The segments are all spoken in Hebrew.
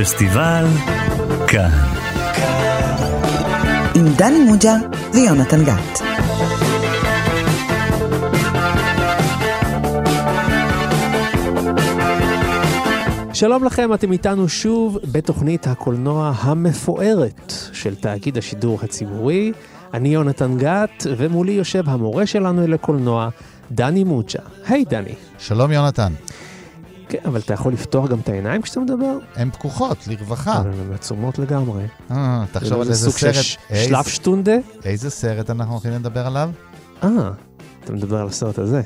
הפסטיבל כאן. עם דני מוג'ה ויונתן גת. שלום לכם, אתם איתנו שוב בתוכנית הקולנוע המפוארת של תאגיד השידור הציבורי. אני יונתן גת, ומולי יושב המורה שלנו לקולנוע, דני מוצ'ה. היי דני. שלום יונתן. כן, אבל אתה יכול לפתוח גם את העיניים כשאתה מדבר? הן פקוחות, לרווחה. אבל הן עצומות לגמרי. אה, תחשוב על איזה סוג סרט... של איזה- שלף שטונדה? איזה סרט אנחנו הולכים לדבר עליו? אה, אתה מדבר על הסרט הזה.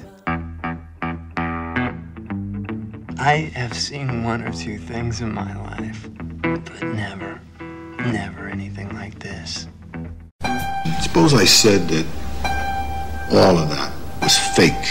I have seen one or two things in my life, but never, never anything like this. Suppose I said that all of that was fake.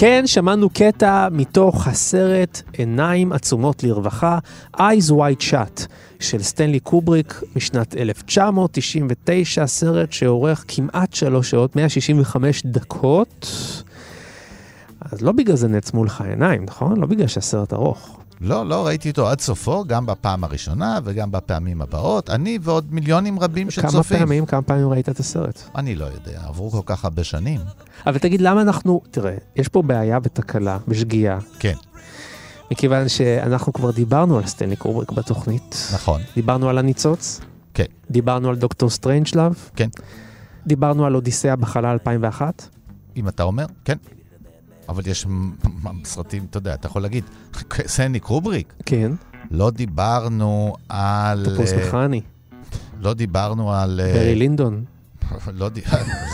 כן, שמענו קטע מתוך הסרט עיניים עצומות לרווחה, Eyes Wide Shut, של סטנלי קובריק משנת 1999, סרט שאורך כמעט שלוש שעות, 165 דקות. אז לא בגלל זה נעצמו לך העיניים, נכון? לא בגלל שהסרט ארוך. לא, לא ראיתי אותו עד סופו, גם בפעם הראשונה וגם בפעמים הבאות. אני ועוד מיליונים רבים כמה שצופים. פעמים, כמה פעמים ראית את הסרט? אני לא יודע, עברו כל כך הרבה שנים. אבל תגיד, למה אנחנו... תראה, יש פה בעיה ותקלה, בשגיאה, כן, מכיוון שאנחנו כבר דיברנו על סטנלי קובריק בתוכנית. נכון, דיברנו על הניצוץ, כן, דיברנו על דוקטור סטרנג'לאב, כן. דיברנו על אודיסאה בחלל 2001. אם אתה אומר, כן. אבל יש סרטים, אתה יודע, אתה יכול להגיד, סטנלי קובריק, כן, לא דיברנו על... טופוס אה, מכני, לא דיברנו על... אה, ברי לינדון, לא ד-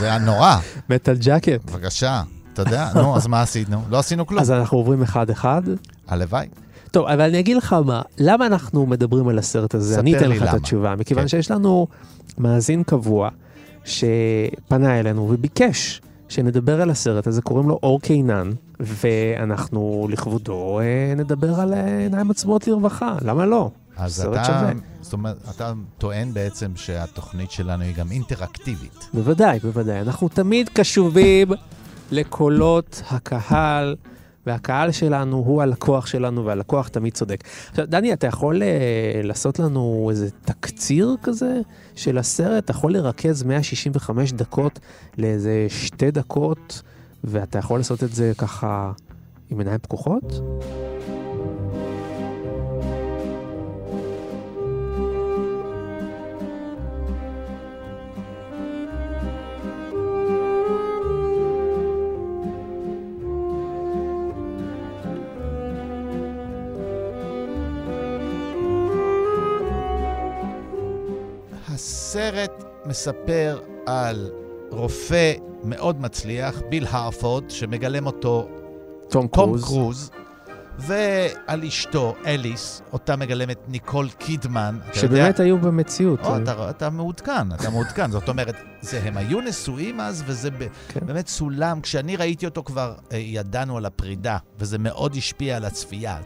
זה היה נורא, מטאל ג'קט. בבקשה. אתה יודע, נו, אז מה עשינו? לא עשינו כלום. אז אנחנו עוברים אחד-אחד. הלוואי. טוב, אבל אני אגיד לך מה, למה אנחנו מדברים על הסרט הזה? אני אתן לך את למה. התשובה. מכיוון כן. שיש לנו מאזין קבוע שפנה אלינו וביקש שנדבר על הסרט הזה, קוראים לו אור קינן, ואנחנו לכבודו אה, נדבר על אה, עיניים עצמות לרווחה, למה לא? אז סרט אתה, שווה. זאת אומרת, אתה טוען בעצם שהתוכנית שלנו היא גם אינטראקטיבית. בוודאי, בוודאי. אנחנו תמיד קשובים לקולות הקהל, והקהל שלנו הוא הלקוח שלנו, והלקוח תמיד צודק. עכשיו, דני, אתה יכול אה, לעשות לנו איזה תקציר כזה של הסרט? אתה יכול לרכז 165 דקות לאיזה שתי דקות, ואתה יכול לעשות את זה ככה עם עיניים פקוחות? הסרט מספר על רופא מאוד מצליח, ביל הרפורד, שמגלם אותו תום קרוז. קרוז, ועל אשתו, אליס, אותה מגלמת ניקול קידמן. אתה יודע- שבאמת היו במציאות. או, אתה, אתה מעודכן, אתה מעודכן. זאת אומרת, זה, הם היו נשואים אז, וזה ב, כן. באמת סולם. כשאני ראיתי אותו כבר אה, ידענו על הפרידה, וזה מאוד השפיע על הצפייה.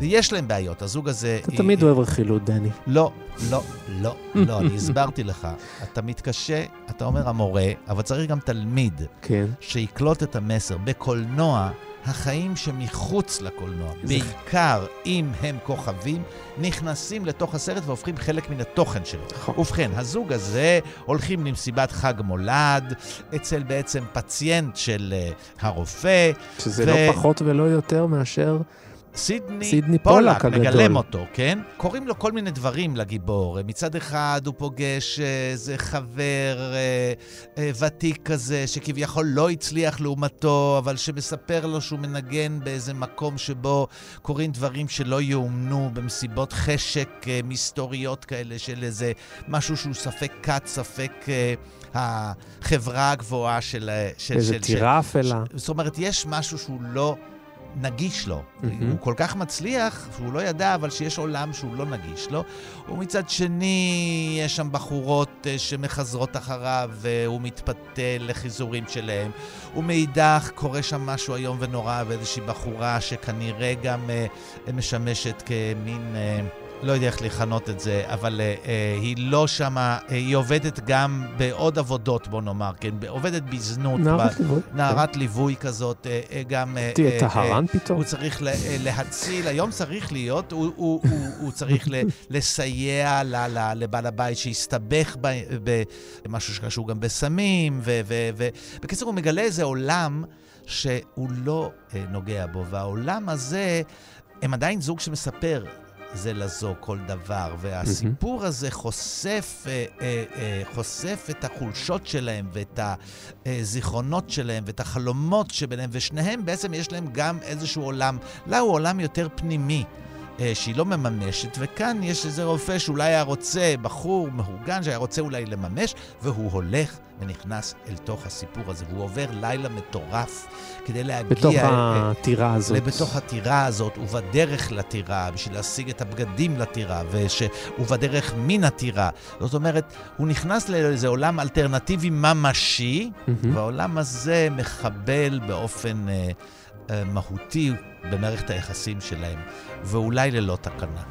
ויש להם בעיות, הזוג הזה... אתה היא- תמיד היא- אוהב רכילות, דני. לא, לא, לא, לא, אני הסברתי לך. אתה מתקשה, אתה אומר המורה, אבל צריך גם תלמיד כן. שיקלוט את המסר. בקולנוע, החיים שמחוץ לקולנוע, בעיקר אם הם כוכבים, נכנסים לתוך הסרט והופכים חלק מן התוכן שלו. נכון. ובכן, הזוג הזה הולכים למסיבת חג מולד, אצל בעצם פציינט של uh, הרופא. שזה ו- לא פחות ולא יותר מאשר סידני, סידני פולק הגדול. מגלם אותו, כן? קוראים לו כל מיני דברים לגיבור. מצד אחד הוא פוגש אה, איזה חבר אה, אה, ותיק כזה, שכביכול לא הצליח לעומתו, אבל שמספר לו שהוא מנגן באיזה מקום שבו קורים דברים שלא יאומנו, במסיבות חשק אה, מסתוריות כאלה של איזה משהו שהוא ספק כת, ספק אה, החברה הגבוהה של... אה, של איזה טירה אפלה. זאת אומרת, יש משהו שהוא לא נגיש לו. מהמם. הוא כל כך מצליח, שהוא לא ידע, אבל שיש עולם שהוא לא נגיש לו. ומצד שני, יש שם בחורות אה, שמחזרות אחריו, והוא מתפתה לחיזורים שלהם. ומאידך, קורה שם משהו איום ונורא, ואיזושהי בחורה שכנראה גם אה, משמשת כמין... אה, לא יודע איך לכנות את זה, אבל אה, אה, היא לא שמה, אה, היא עובדת גם בעוד עבודות, בוא נאמר, כן? עובדת בזנות. נערת ב- ליווי. נערת ליווי כזאת, אה, אה, גם... אה, תהיה אה, אה, טהרן פתאום. הוא צריך לה- אה, להציל, היום צריך להיות, הוא, הוא, הוא, הוא צריך ל- לסייע ל- ל- לבעל הבית שהסתבך ב- במשהו שקשור גם בסמים, ובקיצור, הוא מגלה איזה עולם שהוא לא אה, נוגע בו, והעולם הזה, הם עדיין זוג שמספר. זה לזו כל דבר, והסיפור הזה חושף, אה, אה, אה, חושף את החולשות שלהם ואת הזיכרונות שלהם ואת החלומות שביניהם, ושניהם בעצם יש להם גם איזשהו עולם, לה הוא עולם יותר פנימי. אה, שהיא לא מממשת, וכאן יש איזה רופא שאולי היה רוצה, בחור מהוגן שהיה רוצה אולי לממש, והוא הולך ונכנס אל תוך הסיפור הזה, והוא עובר לילה מטורף כדי להגיע... בתוך אה, הטירה הזאת. בתוך הטירה הזאת, ובדרך לטירה, בשביל להשיג את הבגדים לטירה, וש... ובדרך מן הטירה. זאת אומרת, הוא נכנס לאיזה עולם אלטרנטיבי ממשי, מהמם. והעולם הזה מחבל באופן אה, אה, מהותי במערכת היחסים שלהם, ואולי ללא תקנה.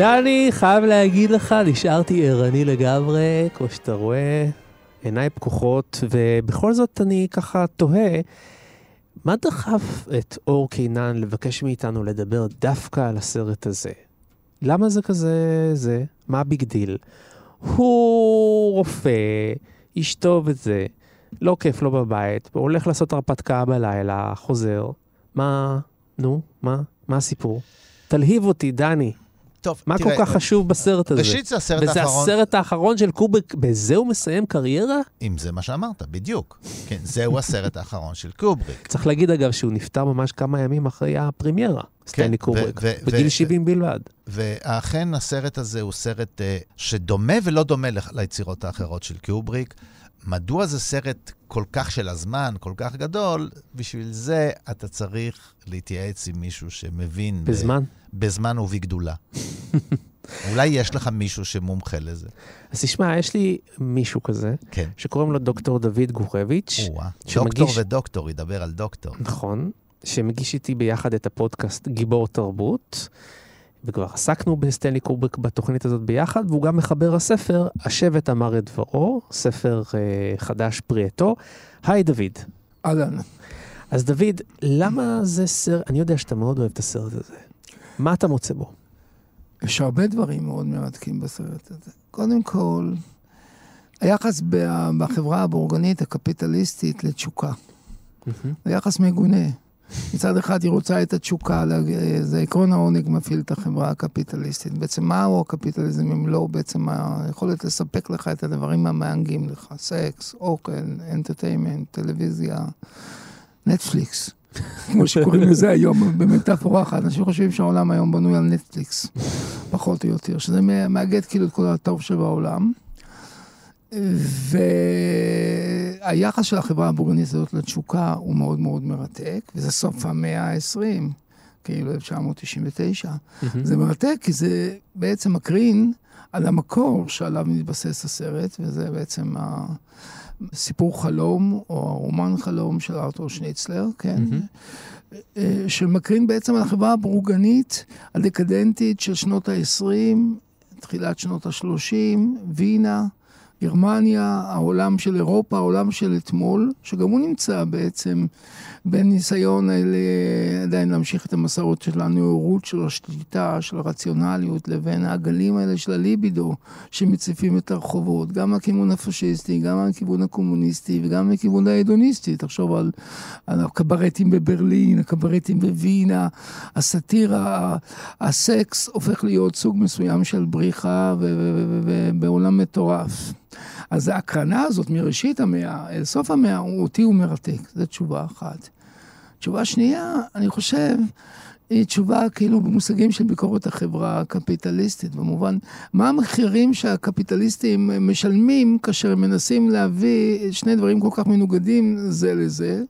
דני, חייב להגיד לך, נשארתי ערני לגמרי, כמו שאתה רואה, עיניי פקוחות, ובכל זאת אני ככה תוהה, מה דחף את אור קינן לבקש מאיתנו לדבר דווקא על הסרט הזה? למה זה כזה זה? מה ה big deal? הוא רופא, אשתו וזה, לא כיף לו בבית, הוא הולך לעשות הרפתקה בלילה, חוזר. מה, נו, מה, מה הסיפור? תלהיב אותי, דני. טוב, מה תראה, כל כך חשוב בסרט הזה? ראשית, זה הסרט וזה האחרון... הסרט האחרון של קובריק, בזה הוא מסיים קריירה? אם זה מה שאמרת, בדיוק. כן, זהו הסרט האחרון של קובריק. צריך להגיד אגב שהוא נפטר ממש כמה ימים אחרי הפרימיירה, סטנלי ו- קובריק, בגיל ו- 70 בלבד. ואכן הסרט הזה הוא סרט אה, שדומה ולא דומה ליצירות האחרות של קובריק. מדוע זה סרט כל כך של הזמן, כל כך גדול? בשביל זה אתה צריך להתייעץ עם מישהו שמבין... ב- בזמן. בזמן ובגדולה. אולי יש לך מישהו שמומחה לזה. אז תשמע, יש לי מישהו כזה, כן. שקוראים לו דוקטור דוד גורביץ', או-אה. שמגיש- דוקטור ודוקטור, ידבר על דוקטור. נכון, שמגיש איתי ביחד את הפודקאסט גיבור תרבות, וכבר עסקנו בסטנלי קובריק בתוכנית הזאת ביחד, והוא גם מחבר הספר, השבט אמר את דברו, ספר אה, חדש פרי עטו. היי דוד. אהלן. אז דוד, למה זה סרט, אני יודע שאתה מאוד אוהב את הסרט הזה. מה אתה מוצא בו? יש הרבה דברים מאוד מרתקים בסרט הזה. קודם כל, היחס בחברה הבורגנית הקפיטליסטית לתשוקה. זה יחס מגונה. מצד אחד היא רוצה את התשוקה, זה עקרון העונג מפעיל את החברה הקפיטליסטית. בעצם מהו הקפיטליזם אם לא בעצם היכולת לספק לך את הדברים המענגים לך? סקס, אוכל, אנטרטיימנט, טלוויזיה, נטפליקס. כמו שקוראים לזה היום במטאפורה אחת. אנשים חושבים שהעולם היום בנוי על נטפליקס, פחות או יותר, שזה מא- מאגד כאילו את כל הטוב שבעולם. והיחס של החברה הבורגנית הזאת לתשוקה הוא מאוד מאוד מרתק, וזה סוף המאה ה-20, כאילו 1999. זה מרתק כי זה בעצם מקרין על המקור שעליו מתבסס הסרט, וזה בעצם הסיפור חלום, או הרומן חלום של ארתור שניצלר, כן? אה, שמקרין בעצם על החברה הבורגנית הדקדנטית של שנות ה-20, תחילת שנות ה-30, וינה, גרמניה, העולם של אירופה, העולם של אתמול, שגם הוא נמצא בעצם בין ניסיון אה, עדיין להמשיך את המסורות של הנאורות, של השליטה, של הרציונליות, לבין הגלים האלה של הליבידו שמציפים את הרחובות, גם מהכיוון הפשיסטי, גם מהכיוון הקומוניסטי וגם מהכיוון ההדוניסטי. תחשוב על, על הקברטים בברלין, הקברטים בווינה, הסאטירה, הסקס הופך להיות סוג מסוים של בריחה ו- ו- ו- ו- בעולם מטורף. אז ההקרנה הזאת מראשית המאה אל סוף המאה, אותי הוא מרתק, זו תשובה אחת. תשובה שנייה, אני חושב, היא תשובה כאילו במושגים של ביקורת החברה הקפיטליסטית, במובן, מה המחירים שהקפיטליסטים משלמים כאשר הם מנסים להביא שני דברים כל כך מנוגדים זה לזה,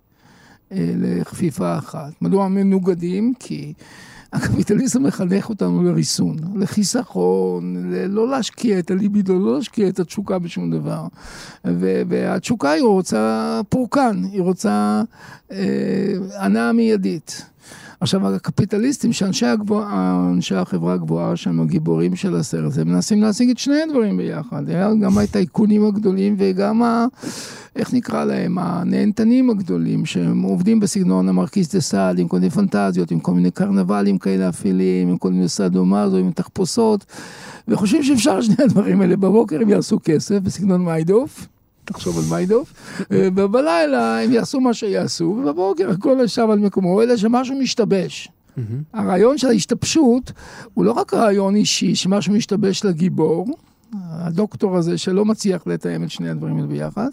אה, לכפיפה אחת. מדוע מנוגדים? כי הקפיטליזם מחנך אותנו לריסון, לחיסכון, לא להשקיע את הליבידו, לא להשקיע את התשוקה בשום דבר. והתשוקה היא רוצה פורקן, היא רוצה אה, הנאה מיידית. עכשיו, הקפיטליסטים, שאנשי הגבוה, אנשי החברה הגבוהה, שהם הגיבורים של הסרט, הם מנסים להשיג את שני הדברים ביחד. גם הטייקונים הגדולים וגם ה... איך נקרא להם? הנהנתנים הגדולים, שהם עובדים בסגנון המרקיס דה סאד, עם כל מיני פנטזיות, עם כל מיני קרנבלים כאלה אפלים, עם כל מיני סאדו-מאזו, עם תחפושות, וחושבים שאפשר שני הדברים האלה. בבוקר הם יעשו כסף בסגנון מיידוף. תחשוב על מיידוף, ובלילה הם יעשו מה שיעשו, ובבוקר הכל ישב על מקומו, אלא שמשהו משתבש. הרעיון של ההשתבשות הוא לא רק רעיון אישי, שמשהו משתבש לגיבור, הדוקטור הזה שלא מצליח לתאם את שני הדברים האלה ביחד,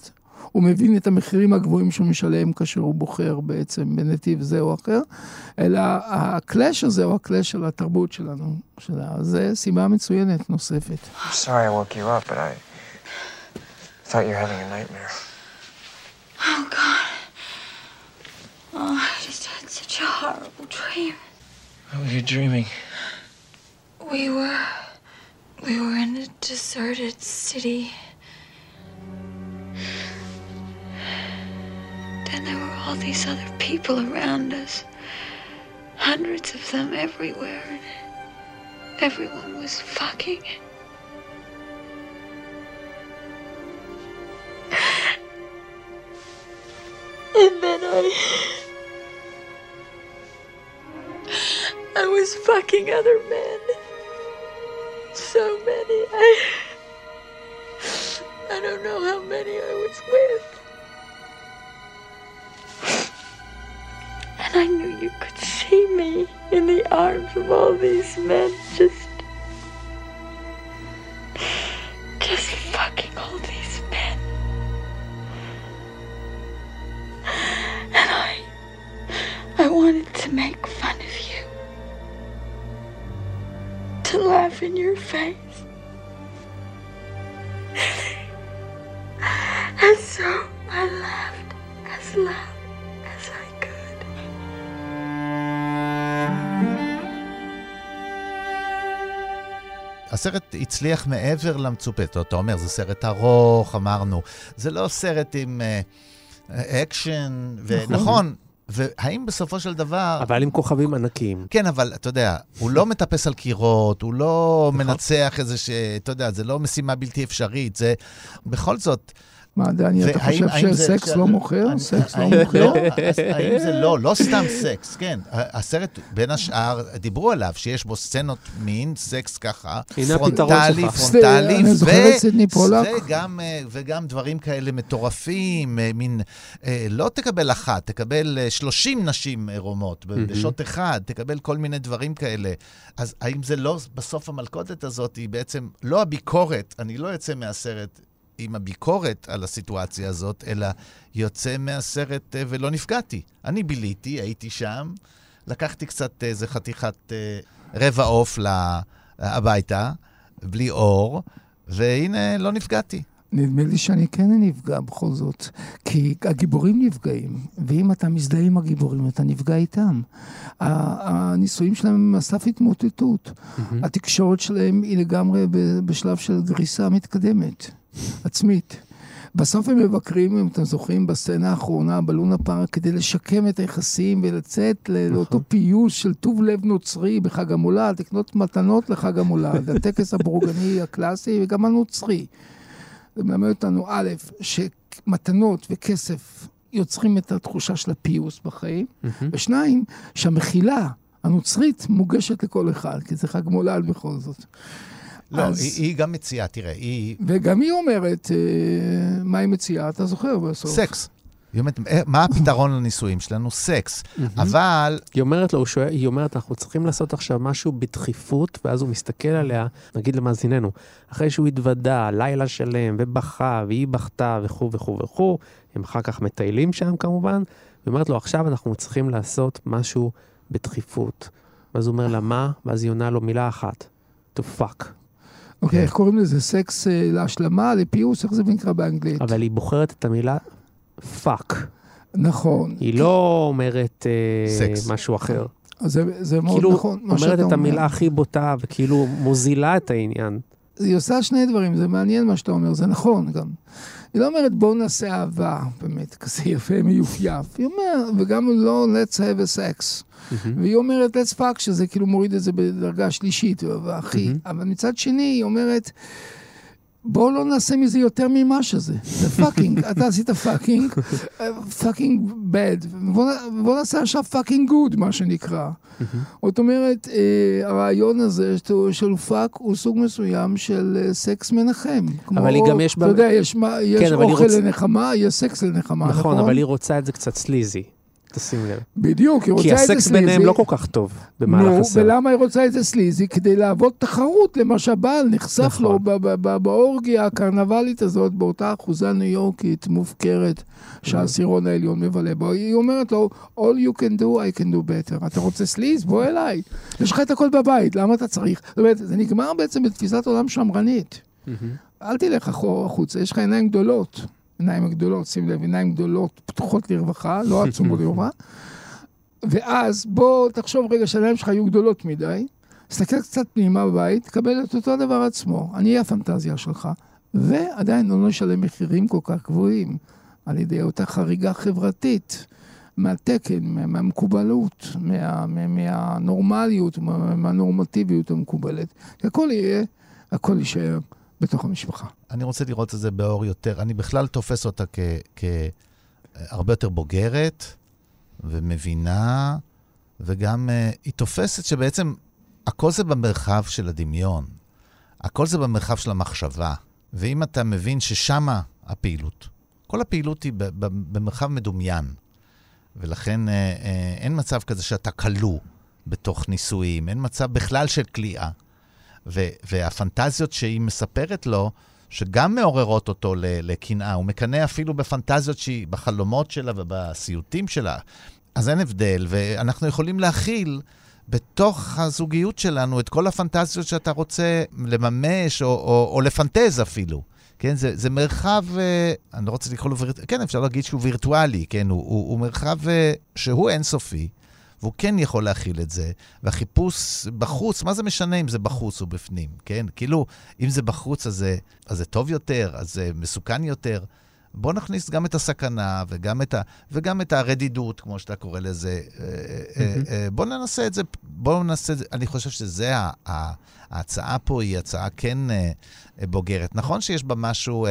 הוא מבין את המחירים הגבוהים שהוא משלם כאשר הוא בוחר בעצם בנתיב זה או אחר, אלא הקלאש הזה הוא הקלאש של התרבות שלנו. שלה. זה סיבה מצוינת נוספת. I'm sorry I woke you up, but I thought you were having a nightmare. Oh, God. Oh, I just had such a horrible dream. What were you dreaming? We were. We were in a deserted city. Then there were all these other people around us. Hundreds of them everywhere. And everyone was fucking. And then I. I was fucking other men. So many. I. I don't know how many I was with. And I knew you could see me in the arms of all these men, just. Face. And so I laughed as loud as I could. הסרט הצליח מעבר למצופה. אתה אומר, זה סרט ארוך, אמרנו. זה לא סרט עם אה, אקשן, ונכון. והאם בסופו של דבר... אבל עם כוכבים ענקיים. כן, אבל אתה יודע, הוא לא מטפס על קירות, הוא לא מנצח איזה ש... אתה יודע, זה לא משימה בלתי אפשרית, זה בכל זאת... מה, דני, אתה חושב שסקס לא מוכר? סקס לא מוכר? לא, האם זה לא, לא סתם סקס, כן. הסרט, בין השאר, דיברו עליו שיש בו סצנות מין, סקס ככה, פרונטלי. פרונטלי. וגם, אה, וגם דברים כאלה מטורפים, אה, מין, אה, לא תקבל אחת, תקבל אה, 30 נשים עירומות ב- בשוט אחד, תקבל כל מיני דברים כאלה. אז האם זה לא, בסוף המלכודת הזאת היא בעצם לא הביקורת, אני לא יוצא מהסרט עם הביקורת על הסיטואציה הזאת, אלא יוצא מהסרט אה, ולא נפגעתי. אני ביליתי, הייתי שם, לקחתי קצת איזה חתיכת אה, רבע עוף הביתה, בלי אור, והנה, לא נפגעתי. נדמה לי שאני כן נפגע בכל זאת, כי הגיבורים נפגעים, ואם אתה מזדהה עם הגיבורים, אתה נפגע איתם. ה- הניסויים שלהם הם על סף התמוטטות. התקשורת שלהם היא לגמרי בשלב של גריסה מתקדמת, עצמית. בסוף הם מבקרים, אם אתם זוכרים, בסצנה האחרונה, בלונה פארק, כדי לשקם את היחסים ולצאת ל- לאותו פיוס של טוב לב נוצרי בחג המולד, לקנות מתנות לחג המולד, הטקס הבורגני הקלאסי וגם הנוצרי. זה מלמד אותנו, א', שמתנות וכסף יוצרים את התחושה של הפיוס בחיים, ושניים, שהמחילה הנוצרית מוגשת לכל אחד, כי זה חג מולד בכל זאת. לא, אז- היא, היא גם מציעה, תראה, היא וגם היא אומרת, אה, מה היא מציעה? אתה זוכר בסוף. סקס. היא אומרת, "אה, מה הפתרון לנישואים שלנו? סקס. אבל היא אומרת לו, שואל, היא אומרת, אנחנו צריכים לעשות עכשיו משהו בדחיפות, ואז הוא מסתכל עליה, נגיד למאזיננו, אחרי שהוא התוודה לילה שלם, ובכה, והיא בכתה, וכו' וכו' וכו', הם אחר כך מטיילים שם כמובן, היא אומרת לו, עכשיו אנחנו צריכים לעשות משהו בדחיפות. ואז הוא אומר לה, מה? ואז היא עונה לו מילה אחת, to fuck. אוקיי, איך קוראים לזה? סקס אה, להשלמה, לפיוס? איך זה נקרא באנגלית? אבל היא בוחרת את המילה fuck. נכון. היא לא אומרת אה, סקס. משהו אחר. זה, זה מאוד כאילו, נכון, מה שאתה אומרת את אומר. המילה הכי בוטה, וכאילו מוזילה את העניין. היא עושה שני דברים, זה מעניין מה שאתה אומר, זה נכון גם. היא לא אומרת בואו נעשה אהבה, באמת, כזה יפה, מיופייף. היא אומרת, וגם לא let's have a sex. והיא אומרת let's fuck, שזה כאילו מוריד את זה בדרגה שלישית, והכי. אבל מצד שני, היא אומרת, בואו לא נעשה מזה יותר ממה שזה. זה fucking, אתה עשית fucking, fucking bad, בואו נעשה עכשיו fucking good, מה שנקרא. זאת אומרת, אה, הרעיון הזה של- של fuck הוא סוג מסוים של אה, סקס מנחם. כמו- אבל היא גם יש אתה יודע, יש מה- יש כן, אוכל לנחמה, יש סקס לנחמה, נכון? נכון, אבל היא רוצה את זה קצת sleazy. תשים לב. בדיוק, היא רוצה כי את זה הסקס ביניהם sleazy. לא כל כך טוב במהלך נו, הסרט. ולמה היא רוצה את זה sleazy? כדי להוות תחרות למה שהבעל נחשף נכון. לו באורגיה הקרנבלית הזאת, באותה אחוזה ניו יורקית מופקרת שהעשירון העליון מבלה בו. היא אומרת לו, all you can do, I can do better. אתה רוצה סליז? בוא אליי. יש לך את הכל בבית, למה אתה צריך? זאת אומרת, זה נגמר בעצם בתפיסת עולם שמרנית. אל תלך אחורה החוצה, יש לך עיניים גדולות. עיניים גדולות, שים לב, עיניים גדולות, פתוחות לרווחה, לא עצומות לרווחה. ואז בוא תחשוב רגע שהעיניים שלך יהיו גדולות מדי, תסתכל קצת פנימה בבית, תקבל את אותו דבר עצמו, אני אהיה הפנטזיה שלך, ועדיין לא נשלם מחירים כל כך גבוהים על ידי אותה חריגה חברתית מהתקן, מה- מהמקובלות, מה, מה, מהנורמליות, מה, מהנורמטיביות המקובלת. הכל יהיה, הכל יישאר בתוך המשפחה. אני רוצה לראות את זה באור יותר, אני בכלל תופס אותה כהרבה יותר בוגרת ומבינה, וגם uh, היא תופסת שבעצם הכל זה במרחב של הדמיון. הכל זה במרחב של המחשבה. ואם אתה מבין ששמה הפעילות, כל הפעילות היא במרחב מדומיין, ולכן אה, אה, אין מצב כזה שאתה כלוא בתוך נישואים, אין מצב בכלל של כליאה. והפנטזיות שהיא מספרת לו, שגם מעוררות אותו לקנאה, הוא מקנא אפילו בפנטזיות שהיא, בחלומות שלה ובסיוטים שלה. אז אין הבדל, ואנחנו יכולים להכיל בתוך הזוגיות שלנו את כל הפנטזיות שאתה רוצה לממש או, או, או לפנטז אפילו. כן, זה, זה מרחב, אה, אני לא רוצה לקרוא לו וירטואלי, כן, אפשר להגיד שהוא וירטואלי, כן, הוא, הוא, הוא מרחב אה, שהוא אינסופי, והוא כן יכול להכיל את זה, והחיפוש בחוץ, מה זה משנה אם זה בחוץ או בפנים, כן? כאילו, אם זה בחוץ, אז זה, אז זה טוב יותר, אז זה מסוכן יותר. בוא נכניס גם את הסכנה וגם את, ה, וגם את הרדידות, כמו שאתה קורא לזה. אה, אה, אה, בוא ננסה את זה, בוא ננסה את זה. אני חושב שזה, ההצעה פה היא הצעה כן בוגרת. נכון שיש בה משהו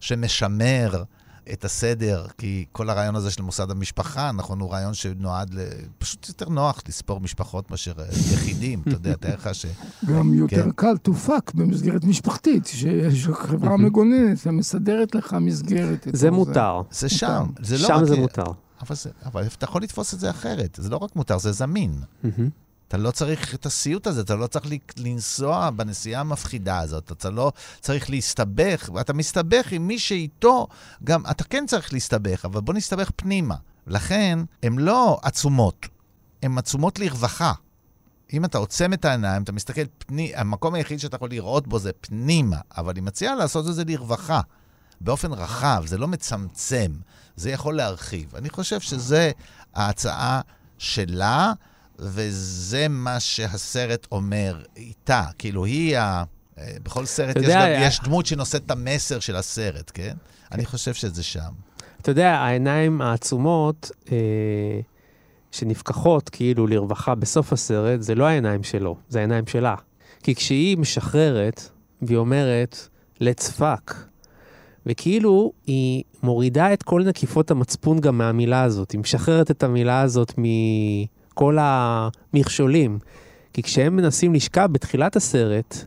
שמשמר את הסדר, כי כל הרעיון הזה של מוסד המשפחה, נכון, הוא רעיון שנועד, ל... פשוט יותר נוח לספור משפחות מאשר אה, יחידים. אתה יודע, תאר לך ש... גם יותר כן. קל to fuck במסגרת משפחתית, שיש חברה מגוננת שמסדרת לך מסגרת. זה מותר. זה שם. זה לא שם רק... זה מותר. אבל, זה, אבל אתה יכול לתפוס את זה אחרת. זה לא רק מותר, זה זמין. אתה לא צריך את הסיוט הזה, אתה לא צריך לנסוע בנסיעה המפחידה הזאת, אתה לא צריך להסתבך, ואתה מסתבך עם מי שאיתו, גם, אתה כן צריך להסתבך, אבל בוא נסתבך פנימה. לכן, הן לא עצומות, הן עצומות לרווחה. אם אתה עוצם את העיניים, אתה מסתכל פנימה, המקום היחיד שאתה יכול לראות בו זה פנימה, אבל היא מציעה לעשות את זה לרווחה, באופן רחב, זה לא מצמצם, זה יכול להרחיב. אני חושב שזה ההצעה שלה, וזה מה שהסרט אומר איתה. כאילו, היא ה... אה, בכל סרט יש, יודע, גם, היה- יש דמות שנושאת את המסר של הסרט, כן? אני חושב שזה שם. אתה יודע, העיניים העצומות אה, שנפקחות כאילו לרווחה בסוף הסרט, זה לא העיניים שלו, זה העיניים שלה. כי כשהיא משחררת, והיא אומרת, let's fuck, וכאילו היא מורידה את כל נקיפות המצפון גם מהמילה הזאת, היא משחררת את המילה הזאת מכל המכשולים. כי כשהם מנסים לשכב בתחילת הסרט,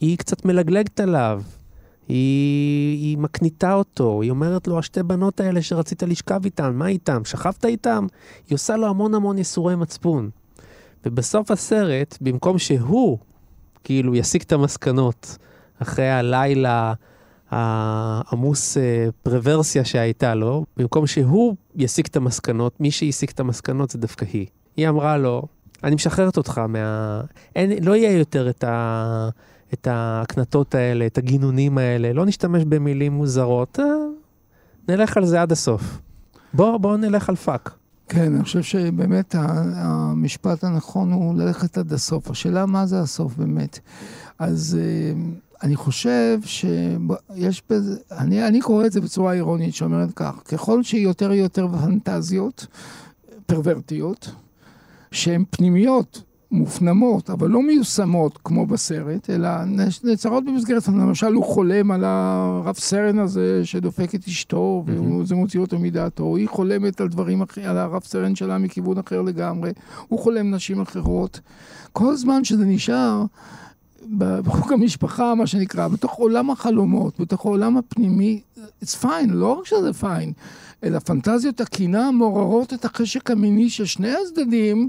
היא קצת מלגלגת עליו, היא, היא מקניטה אותו, היא אומרת לו, השתי בנות האלה שרצית לשכב איתן, מה איתן? שכבת איתן? היא עושה לו המון המון ייסורי מצפון. ובסוף הסרט, במקום שהוא כאילו יסיק את המסקנות אחרי הלילה העמוס אה, פרוורסיה שהייתה לו, במקום שהוא יסיק את המסקנות, מי שהסיק את המסקנות זה דווקא היא. היא אמרה לו, אני משחררת אותך מה... אין, לא יהיה יותר את, ה... את ההקנטות האלה, את הגינונים האלה, לא נשתמש במילים מוזרות, אה, נלך על זה עד הסוף. בוא, בוא נלך על fuck. כן, אני חושב שבאמת המשפט הנכון הוא ללכת עד הסוף. השאלה מה זה הסוף באמת. אז אה, אני חושב שיש בזה, אני, אני קורא את זה בצורה אירונית שאומרת כך, ככל שיותר יותר פנטזיות פרוורטיות, שהן פנימיות, מופנמות, אבל לא מיושמות כמו בסרט, אלא נעצרות במסגרת, למשל הוא חולם על הרב סרן הזה שדופק את אשתו, וזה מוציא אותו מדעתו, היא חולמת על דברים אחרים, על הרב סרן שלה מכיוון אחר לגמרי, הוא חולם נשים אחרות. כל זמן שזה נשאר בחוק המשפחה, מה שנקרא, בתוך עולם החלומות, בתוך העולם הפנימי, it's fine, לא רק שזה fine, אלא פנטזיות הקינה מעוררות את החשק המיני של שני הצדדים.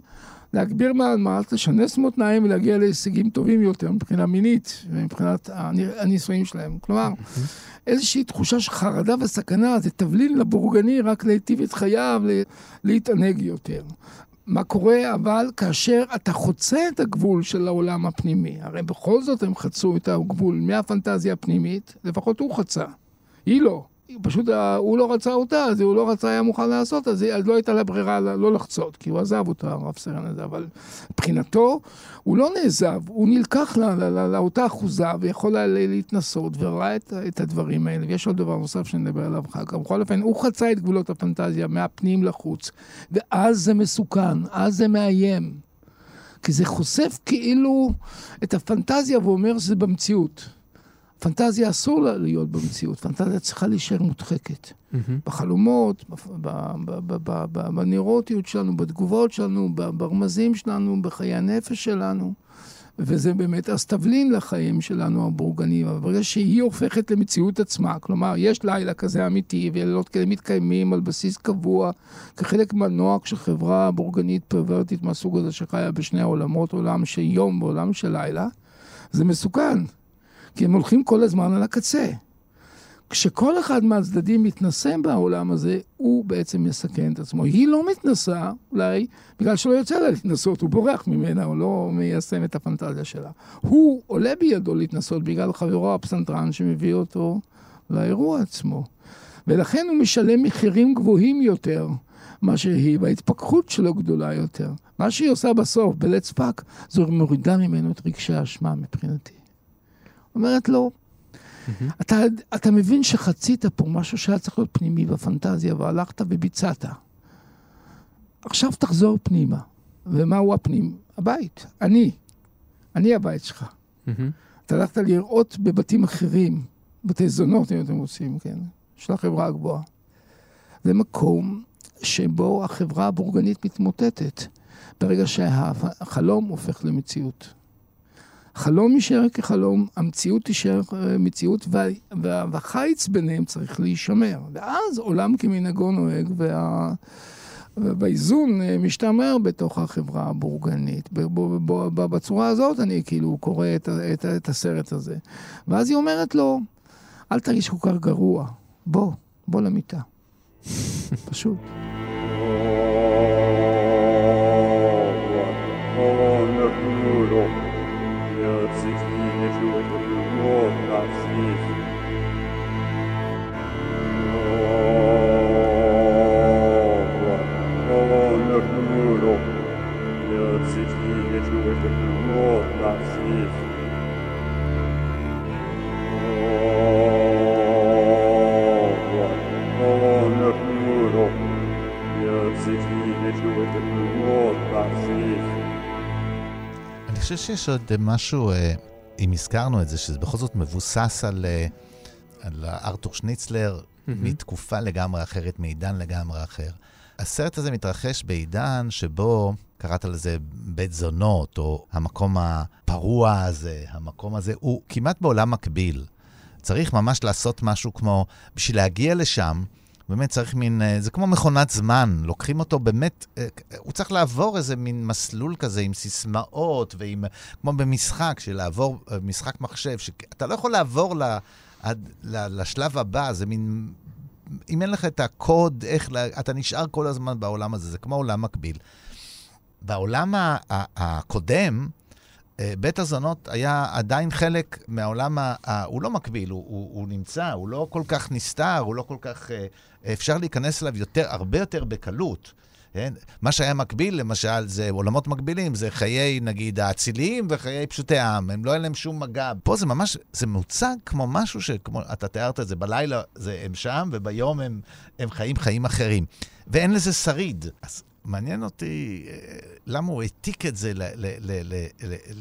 להגביר מאמץ, לשנס מותניים ולהגיע להישגים טובים יותר מבחינה מינית ומבחינת הנישואים שלהם. כלומר, איזושהי תחושה של חרדה וסכנה, זה תבלין לבורגני רק להיטיב את חייו, להתענג יותר. מה קורה אבל כאשר אתה חוצה את הגבול של העולם הפנימי? הרי בכל זאת הם חצו את הגבול מהפנטזיה הפנימית, לפחות הוא חצה. היא לא. פשוט אה, הוא לא רצה אותה, אז הוא לא רצה, היה מוכן לעשות, אז, אז לא הייתה לה ברירה לא לחצות, כי הוא עזב אותה, הרב סרן הזה, אבל מבחינתו, הוא לא נעזב, הוא נלקח לה, לה, לה, לאותה אחוזה, ויכול היה להתנסות, וראה את, את הדברים האלה, ויש עוד דבר נוסף שנדבר עליו אחר כך. בכל אופן, הוא חצה את גבולות הפנטזיה מהפנים לחוץ, ואז זה מסוכן, אז זה מאיים. כי זה חושף כאילו את הפנטזיה ואומר שזה במציאות. פנטזיה אסור לה להיות במציאות, פנטזיה צריכה להישאר מודחקת. Mm-hmm. בחלומות, בנeuroטיות שלנו, בתגובות שלנו, ברמזים שלנו, בחיי הנפש שלנו. וזה באמת אז תבלין לחיים שלנו הבורגנים, אבל ברגע שהיא הופכת למציאות עצמה, כלומר, יש לילה כזה אמיתי, ולילות כאלה מתקיימים על בסיס קבוע, כחלק מהנוהג של חברה בורגנית פרוורטית מהסוג הזה שחיה בשני העולמות, עולם של יום ועולם של לילה, זה מסוכן. כי הם הולכים כל הזמן על הקצה. כשכל אחד מהצדדים מתנשא בעולם הזה, הוא בעצם מסכן את עצמו. היא לא מתנסה, אולי, בגלל שלא יוצא לה להתנסות, הוא בורח ממנה, הוא לא מיישם את הפנטזיה שלה. הוא עולה בידו להתנסות בגלל חברו הפסנתרן שמביא אותו לאירוע עצמו. ולכן הוא משלם מחירים גבוהים יותר מאשר היא, וההתפכחות שלו גדולה יותר. מה שהיא עושה בסוף, ב let's fuck, זו מורידה ממנו את רגשי האשמה מבחינתי. אומרת לו, אתה, אתה מבין שחצית פה משהו שהיה צריך להיות פנימי בפנטזיה, והלכת וביצעת. עכשיו תחזור פנימה. ומהו הפנים? הבית. אני. אני הבית שלך. אתה הלכת לראות בבתים אחרים, בתי זונות, אם אתם רוצים, כן? של החברה הגבוהה. זה מקום שבו החברה הבורגנית מתמוטטת, ברגע שהחלום הופך למציאות. חלום יישאר כחלום, המציאות תישאר אה, מציאות, וה, והחיץ ביניהם צריך להישמר. ואז עולם כמנהגו נוהג, וה... והאיזון אה, משתמר בתוך החברה הבורגנית. בצורה הזאת אני כאילו קורא את, את, את הסרט הזה. ואז היא אומרת לו, אל תרגיש כל כך גרוע, בוא, בוא למיטה. פשוט. חושב שיש עוד משהו, אה, אם הזכרנו את זה, שזה בכל זאת מבוסס על, אה, על ארתור שניצלר, מתקופה לגמרי אחרת, מעידן לגמרי אחר. הסרט הזה מתרחש בעידן שבו, קראת לזה בית זונות, או המקום הפרוע הזה, המקום הזה, הוא כמעט בעולם מקביל. צריך ממש לעשות משהו כמו, בשביל להגיע לשם, באמת צריך מין, אה, זה כמו מכונת זמן, לוקחים אותו באמת, אה, הוא צריך לעבור איזה מין מסלול כזה עם סיסמאות ועם, כמו במשחק, של לעבור, אה, משחק מחשב, שאתה לא יכול לעבור ל, עד, ל, לשלב הבא, זה מין, אם אין לך את הקוד, איך, אתה נשאר כל הזמן בעולם הזה, זה כמו עולם מקביל. בעולם הקודם, בית הזונות היה עדיין חלק מהעולם, הוא לא מקביל, הוא, הוא, הוא נמצא, הוא לא כל כך נסתר, הוא לא כל כך אפשר להיכנס אליו יותר, הרבה יותר בקלות. כן? מה שהיה מקביל, למשל, זה עולמות מקבילים, זה חיי, נגיד, האציליים וחיי פשוטי העם. הם לא היה להם שום מגע. פה זה ממש, זה מוצג כמו משהו שכמו, אתה תיארת את זה, בלילה זה, הם שם, וביום הם, הם חיים חיים אחרים. ואין לזה שריד. אז מעניין אותי אה, למה הוא העתיק את זה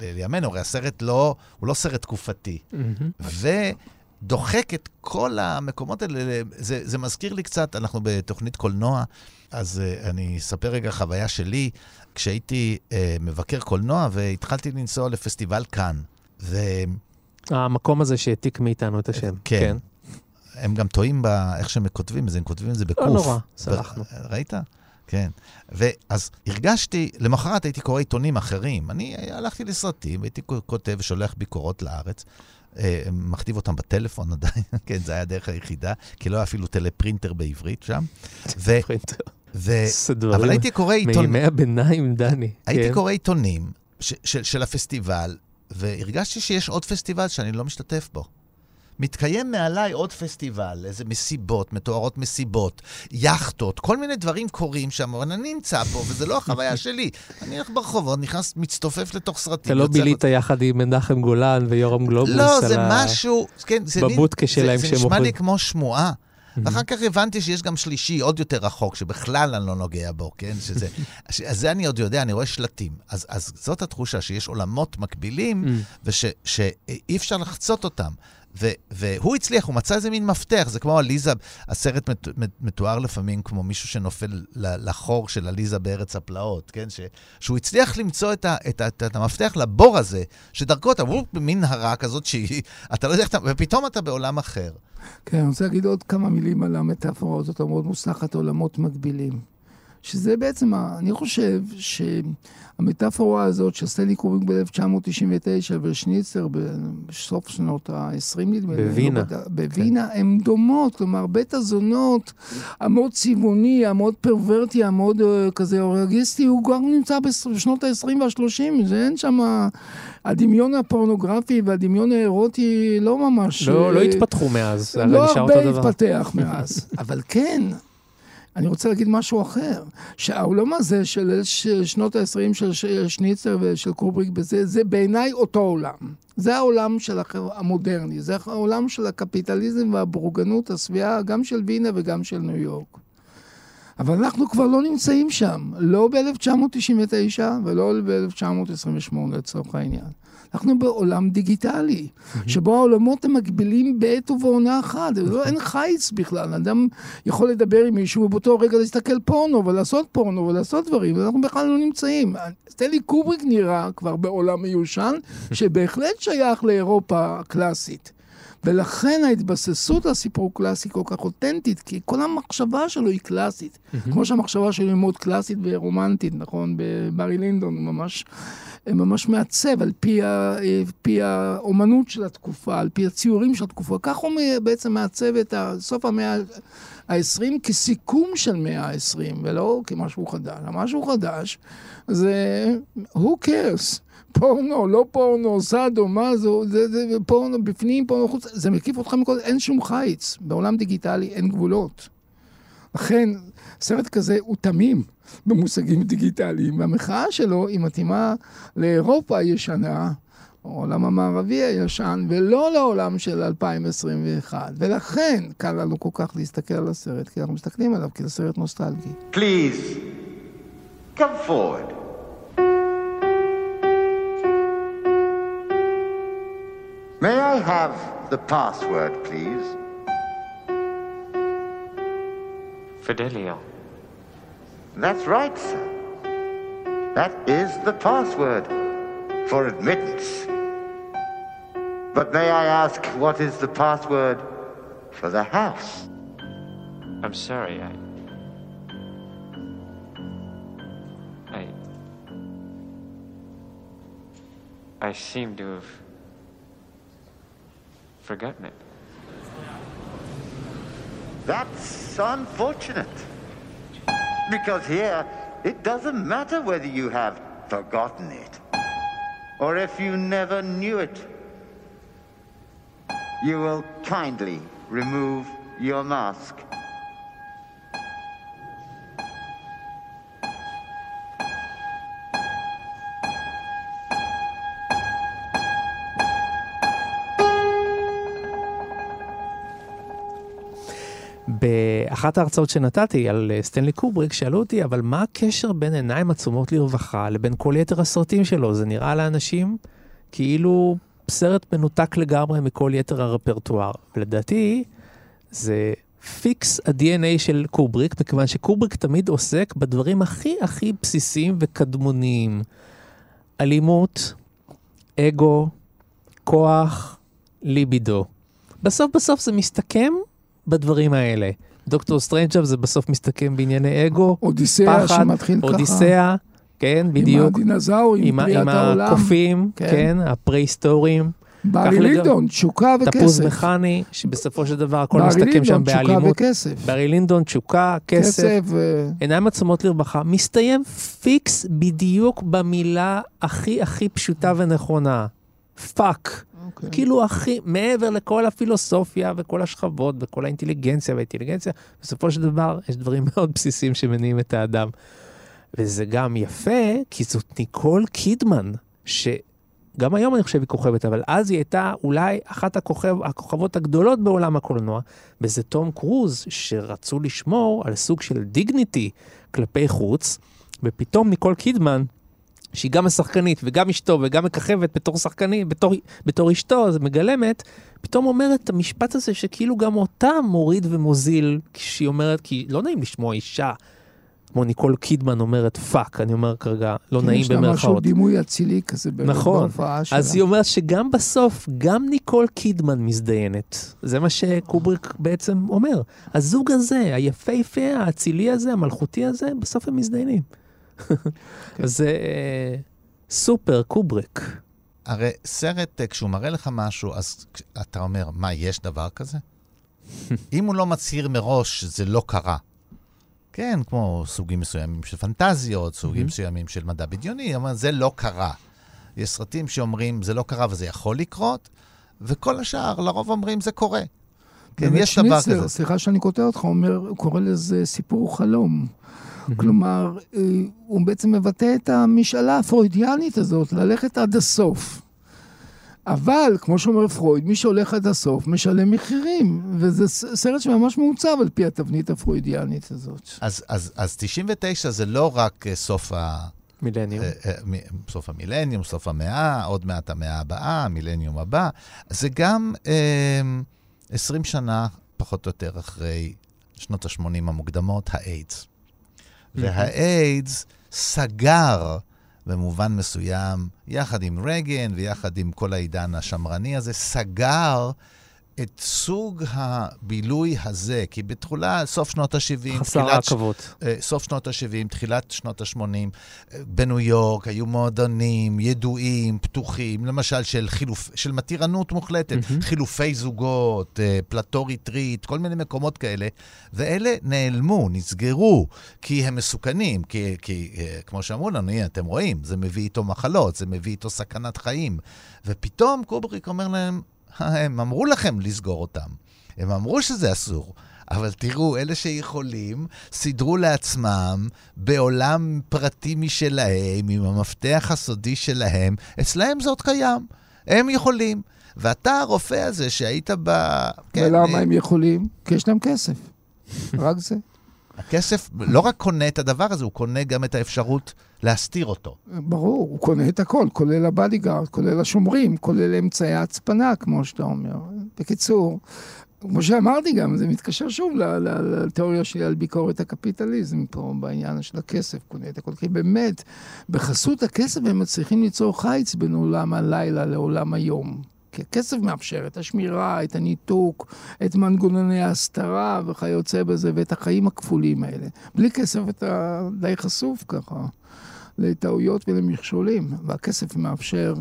לימינו. הרי הסרט לא, הוא לא סרט תקופתי. Mm-hmm. דוחק את כל המקומות האלה. זה, זה מזכיר לי קצת, אנחנו בתוכנית קולנוע, אז uh, אני אספר רגע חוויה שלי. כשהייתי מבקר קולנוע והתחלתי לנסוע לפסטיבל כאן. ו... המקום הזה שהעתיק מאיתנו את השם. כן. כן. הם גם טועים באיך שהם כותבים את זה, הם כותבים את זה בקוף. לא נורא, סלחנו. ראית? כן. ואז הרגשתי, למחרת הייתי קורא עיתונים אחרים. אני הלכתי לסרטים, הייתי כותב ושולח ביקורות לארץ, אה, מכתיב אותם בטלפון עדיין, כן, זה היה הדרך היחידה, כי לא היה אפילו טלפרינטר בעברית שם. ו... אבל הייתי קורא עיתונים... מימי הביניים, דני. הייתי כן. קורא עיתונים של הפסטיבל, והרגשתי שיש עוד פסטיבל שאני לא משתתף בו. מתקיים מעליי עוד פסטיבל, איזה מסיבות, מתוארות מסיבות, יאכטות, כל מיני דברים קורים שם, אבל אני נמצא פה, וזו לא החוויה שלי. אני הולך ברחובות, נכנס, מצטופף לתוך סרטים. אתה לא בילית יחד עם מנחם גולן ויורם גלובוס לא, זה משהו, כן, זה. בבודקה שלהם. זה נשמע לי כמו שמועה. ואחר כך הבנתי שיש גם שלישי עוד יותר רחוק, שבכלל אני לא נוגע בו, כן? שזה, אז זה אני עוד יודע, אני רואה שלטים. אז, אז זאת התחושה שיש עולמות מקבילים, ושאי אפשר לחצות אותם. ו- והוא הצליח, הוא מצא איזה מין מפתח, זה כמו עליזה, הסרט מת- מתואר לפעמים כמו מישהו שנופל לחור של עליזה בארץ הפלאות, כן? ש- שהוא הצליח למצוא את, ה- את, ה- את, את המפתח לבור הזה, שדרכו אתה הוא במין הרה כזאת שהיא, אתה לא יודע איך אתה, ופתאום אתה בעולם אחר. כן, אני רוצה להגיד עוד כמה מילים על המטאפורה הזאת המאוד מוצלחת, עולמות מקבילים. שזה בעצם, אני חושב שהמטאפורה הזאת של סטנלי קוריק ב-1999 ושניצר בסוף שנות ה-20, נדמה לי. בווינה. לא בווינה, כן. הן דומות, כלומר, בית הזונות, המאוד צבעוני, המאוד פרוורטי, המאוד uh, כזה אוריאגיסטי, הוא כבר נמצא בשנות ה-20 וה-30, זה אין שם... הדמיון הפורנוגרפי והדמיון האירוטי לא ממש... לא, לא התפתחו מאז, זה לא נשאר אותו דבר. לא הרבה התפתח מאז, אבל כן. אני רוצה להגיד משהו אחר, שהעולם הזה של שנות ה-20 של שניצר ושל קובריק, בזה, זה בעיניי אותו עולם. זה העולם של המודרני, זה העולם של הקפיטליזם והבורגנות השביעה, גם של וינה וגם של ניו יורק. אבל אנחנו כבר לא נמצאים שם, לא ב-1999 ולא ב-1928 לצורך העניין. אנחנו בעולם דיגיטלי, שבו העולמות הם מקבילים בעת ובעונה אחת. לא, אין חיץ בכלל, אדם יכול לדבר עם מישהו ובאותו רגע להסתכל פורנו ולעשות פורנו ולעשות דברים, ואנחנו בכלל לא נמצאים. סטנלי קובריק נראה כבר בעולם מיושן, שבהחלט שייך לאירופה הקלאסית. ולכן ההתבססות על סיפור קלאסי כל כך אותנטית, כי כל המחשבה שלו היא קלאסית. Mm-hmm. כמו שהמחשבה שלו היא מאוד קלאסית ורומנטית, נכון? בברי לינדון הוא ממש, ממש מעצב על פי, ה, פי האומנות של התקופה, על פי הציורים של התקופה. כך הוא בעצם מעצב את סוף המאה ה-20 כסיכום של מאה ה-20, ולא כמשהו חדש. המשהו חדש זה who cares. פורנו, לא פורנו, סאדו, מה זו, זה, זה, זה פורנו בפנים, פורנו חוץ, זה מקיף אותך מכל, אין שום חיץ. בעולם דיגיטלי אין גבולות. לכן, סרט כזה הוא תמים במושגים דיגיטליים, והמחאה שלו היא מתאימה לאירופה הישנה, העולם המערבי הישן, ולא לעולם של 2021. ולכן קל לנו כל כך להסתכל על הסרט, כי אנחנו מסתכלים עליו כסרט נוסטלגי. Please, come forward. May I have the password, please? Fidelio. That's right, sir. That is the password for admittance. But may I ask, what is the password for the house? I'm sorry, I. I. I seem to have forgotten it. That's unfortunate. Because here, it doesn't matter whether you have forgotten it or if you never knew it. You will kindly remove your mask. באחת ההרצאות שנתתי על אה, סטנלי קובריק, שאלו אותי, אבל מה הקשר בין עיניים עצומות לרווחה לבין כל יתר הסרטים שלו? זה נראה לאנשים כאילו סרט מנותק לגמרי מכל יתר הרפרטואר. ולדעתי, זה פיקס ה-DNA של קובריק, מכיוון שקובריק תמיד עוסק בדברים הכי הכי בסיסיים וקדמוניים. אלימות, אגו, כוח, ליבידו. בסוף בסוף זה מסתכם בדברים האלה. דוקטור סטרנג'לאב זה בסוף מסתכם בענייני אגו, אודיסאה פחד, שמתחיל ככה. אודיסאה, כן, בדיוק. עם הדינוזאורים, עם, עם העולם. הקופים, כן. כן, הפרה-היסטוריים. בארי לינדון, תשוקה תפוז וכסף. מכני, שבסופו של דבר הכל בארי מסתכם לינדון, שם תשוקה באלימות. וכסף. בארי לינדון, תשוקה, כסף. כסף, ו- עיניים עצומות לרווחה, מסתיים פיקס בדיוק במילה הכי הכי פשוטה ונכונה. fuck. אוקיי. כאילו הכי, מעבר לכל הפילוסופיה וכל השכבות וכל האינטליגנציה והאינטליגנציה, בסופו של דבר יש דברים מאוד בסיסיים שמניעים את האדם. וזה גם יפה, כי זאת ניקול קידמן, שגם היום אני חושב היא כוכבת, אבל אז היא הייתה אולי אחת הכוכב, הכוכבות הגדולות בעולם הקולנוע, וזה תום קרוז, שרצו לשמור על סוג של dignity כלפי חוץ, ופתאום ניקול קידמן, שהיא גם השחקנית וגם אשתו וגם מככבת בתור שחקנית, בתור, בתור אשתו, אז מגלמת, פתאום אומרת את המשפט הזה שכאילו גם אותה מוריד ומוזיל, כשהיא אומרת, כי לא נעים לשמוע אישה, כמו ניקול קידמן אומרת fuck, אני אומר כרגע, לא כן, נעים יש לה משהו במרכאות. דימוי אצילי כזה ב- נכון, בהופעה שלה. אז היא אומרת שגם בסוף, גם ניקול קידמן מזדיינת. זה מה שקובריק בעצם אומר. הזוג הזה, היפהפה, האצילי הזה, המלכותי הזה, בסוף הם מזדיינים. אז זה אה, סופר קובריק. הרי סרט, אה, כשהוא מראה לך משהו, אז אתה אומר, מה, יש דבר כזה? אם הוא לא מצהיר מראש שזה לא קרה. כן, כמו סוגים מסוימים של פנטזיות, סוגים מסוימים של מדע בדיוני, אבל זה לא קרה. יש סרטים שאומרים, זה לא קרה וזה יכול לקרות, וכל השאר, לרוב אומרים, זה קורה. כן, יש דבר כזה. סליחה שאני קוטע אותך, אומר, הוא קורא לזה סיפור חלום. כלומר, אה, הוא בעצם מבטא את המשאלה הפרוידיאנית הזאת, ללכת עד הסוף. אבל, כמו שאומר פרויד, מי שהולך עד הסוף משלם מחירים, וזה סרט שממש מעוצב על פי התבנית הפרוידיאנית הזאת. אז, אז, אז 99 זה לא רק אה, סוף ה... מילניום. אה, סוף המילניום, סוף המאה, עוד מעט המאה הבאה, המילניום הבא. זה גם אה, 20 שנה, פחות או יותר, אחרי שנות ה-80 המוקדמות, האיידס. והאיידס סגר במובן מסוים, יחד עם רייגן ויחד עם כל העידן השמרני הזה, סגר את סוג הבילוי הזה, כי בתחולה, סוף שנות ה-70, חסר העכבות. אה, סוף שנות ה-70, תחילת שנות ה-80, בניו יורק היו מועדונים ידועים, פתוחים, למשל של חילוף, של מתירנות מוחלטת, מהמם. חילופי זוגות, אה, Plato's Retreat, כל מיני מקומות כאלה, ואלה נעלמו, נסגרו, כי הם מסוכנים, כי, כי אה, כמו שאמרו לנו, הנה, אתם רואים, זה מביא איתו מחלות, זה מביא איתו סכנת חיים. ופתאום קובריק אומר להם, הם אמרו לכם לסגור אותם. הם אמרו שזה אסור. אבל תראו, אלה שיכולים, סידרו לעצמם בעולם פרטי משלהם, עם המפתח הסודי שלהם, אצלהם זה עוד קיים. הם יכולים. ואתה הרופא הזה שהיית ב... כן, ולמה אה, הם יכולים? כי יש להם כסף. רק זה. הכסף לא רק קונה את הדבר הזה, הוא קונה גם את האפשרות להסתיר אותו. ברור, הוא קונה את הכל, כולל הבדיגארד, כולל השומרים, כולל אמצעי ההצפנה, כמו שאתה אומר. בקיצור, כמו שאמרתי גם, זה מתקשר שוב לתיאוריה שלי על ביקורת הקפיטליזם פה, בעניין של הכסף, קונה את הכל. כי באמת, בחסות הכסף הם מצליחים ליצור חיץ בין עולם הלילה לעולם היום. כי הכסף מאפשר את השמירה, את הניתוק, את מנגנוני ההסתרה וכיוצא בזה, ואת החיים הכפולים האלה. בלי כסף אתה די חשוף ככה לטעויות ולמכשולים, והכסף מאפשר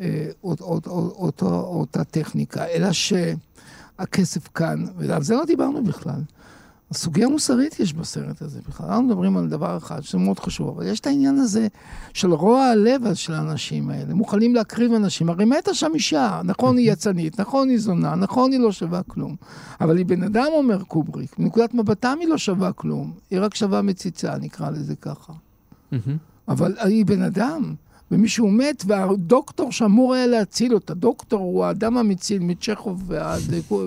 אה, אות, אות, אות, אותו, אותה טכניקה, אלא שהכסף כאן, ועל זה לא דיברנו בכלל. הסוגיה המוסרית יש בסרט הזה בכלל. אנחנו מדברים על דבר אחד שזה מאוד חשוב, אבל יש את העניין הזה של רוע הלב של האנשים האלה. מוכנים להקריב אנשים. הרי מתה שם אישה, נכון היא יצנית, נכון היא זונה, נכון היא לא שווה כלום. אבל היא בן אדם, אומר קובריק, מנקודת מבטם היא לא שווה כלום. היא רק שווה מציצה, נקרא לזה ככה. אבל היא בן אדם. ומישהו מת, והדוקטור שאמור היה להציל אותה, דוקטור הוא האדם המציל מצ'כוב ועד,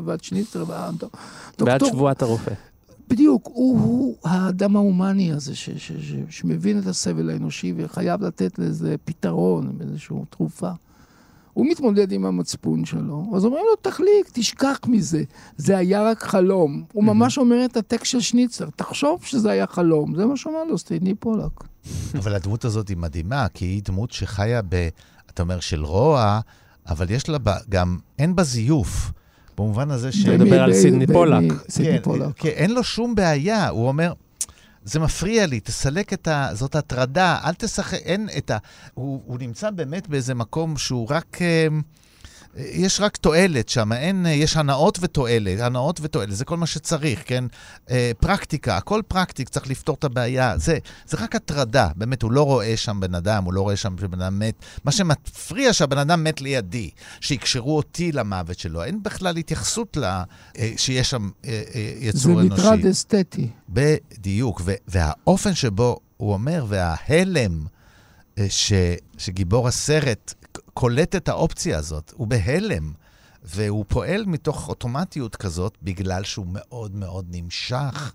ועד שניצר ועד... בעד שבועת הרופא. בדיוק, הוא, הוא האדם ההומני הזה ש, ש, ש, שמבין את הסבל האנושי וחייב לתת לזה פתרון, איזושהי תרופה. הוא מתמודד עם המצפון שלו, אז אומרים לו, תחליק, תשכח מזה, זה היה רק חלום. הוא ממש אומר את הטקסט של שניצר, תחשוב שזה היה חלום, זה מה שאומר לו סטידני פולק. אבל הדמות הזאת היא מדהימה, כי היא דמות שחיה ב... אתה אומר של רוע, אבל יש לה גם, אין בה זיוף. במובן הזה ש... אתה מדבר על סידני פולק. סידני כן, פולק. כן, אין לו שום בעיה, הוא אומר, זה מפריע לי, תסלק את ה... זאת הטרדה, אל תשחק, אין את ה... הוא, הוא נמצא באמת באיזה מקום שהוא רק... יש רק תועלת שם, אין, יש הנאות ותועלת, הנאות ותועלת, זה כל מה שצריך, כן? אה, פרקטיקה, הכל פרקטיק, צריך לפתור את הבעיה. זה, זה רק הטרדה, באמת, הוא לא רואה שם בן אדם, הוא לא רואה שם שבן אדם מת. מה שמפריע שהבן אדם מת לידי, שיקשרו אותי למוות שלו. אין בכלל התייחסות ל... אה, שיש שם אה, אה, זה יצור אנושי. מטרד אסתטי. בדיוק, ו- והאופן שבו הוא אומר, וההלם אה, ש- שגיבור הסרט קולט את האופציה הזאת, הוא בהלם, והוא פועל מתוך אוטומטיות כזאת, בגלל שהוא מאוד מאוד נמשך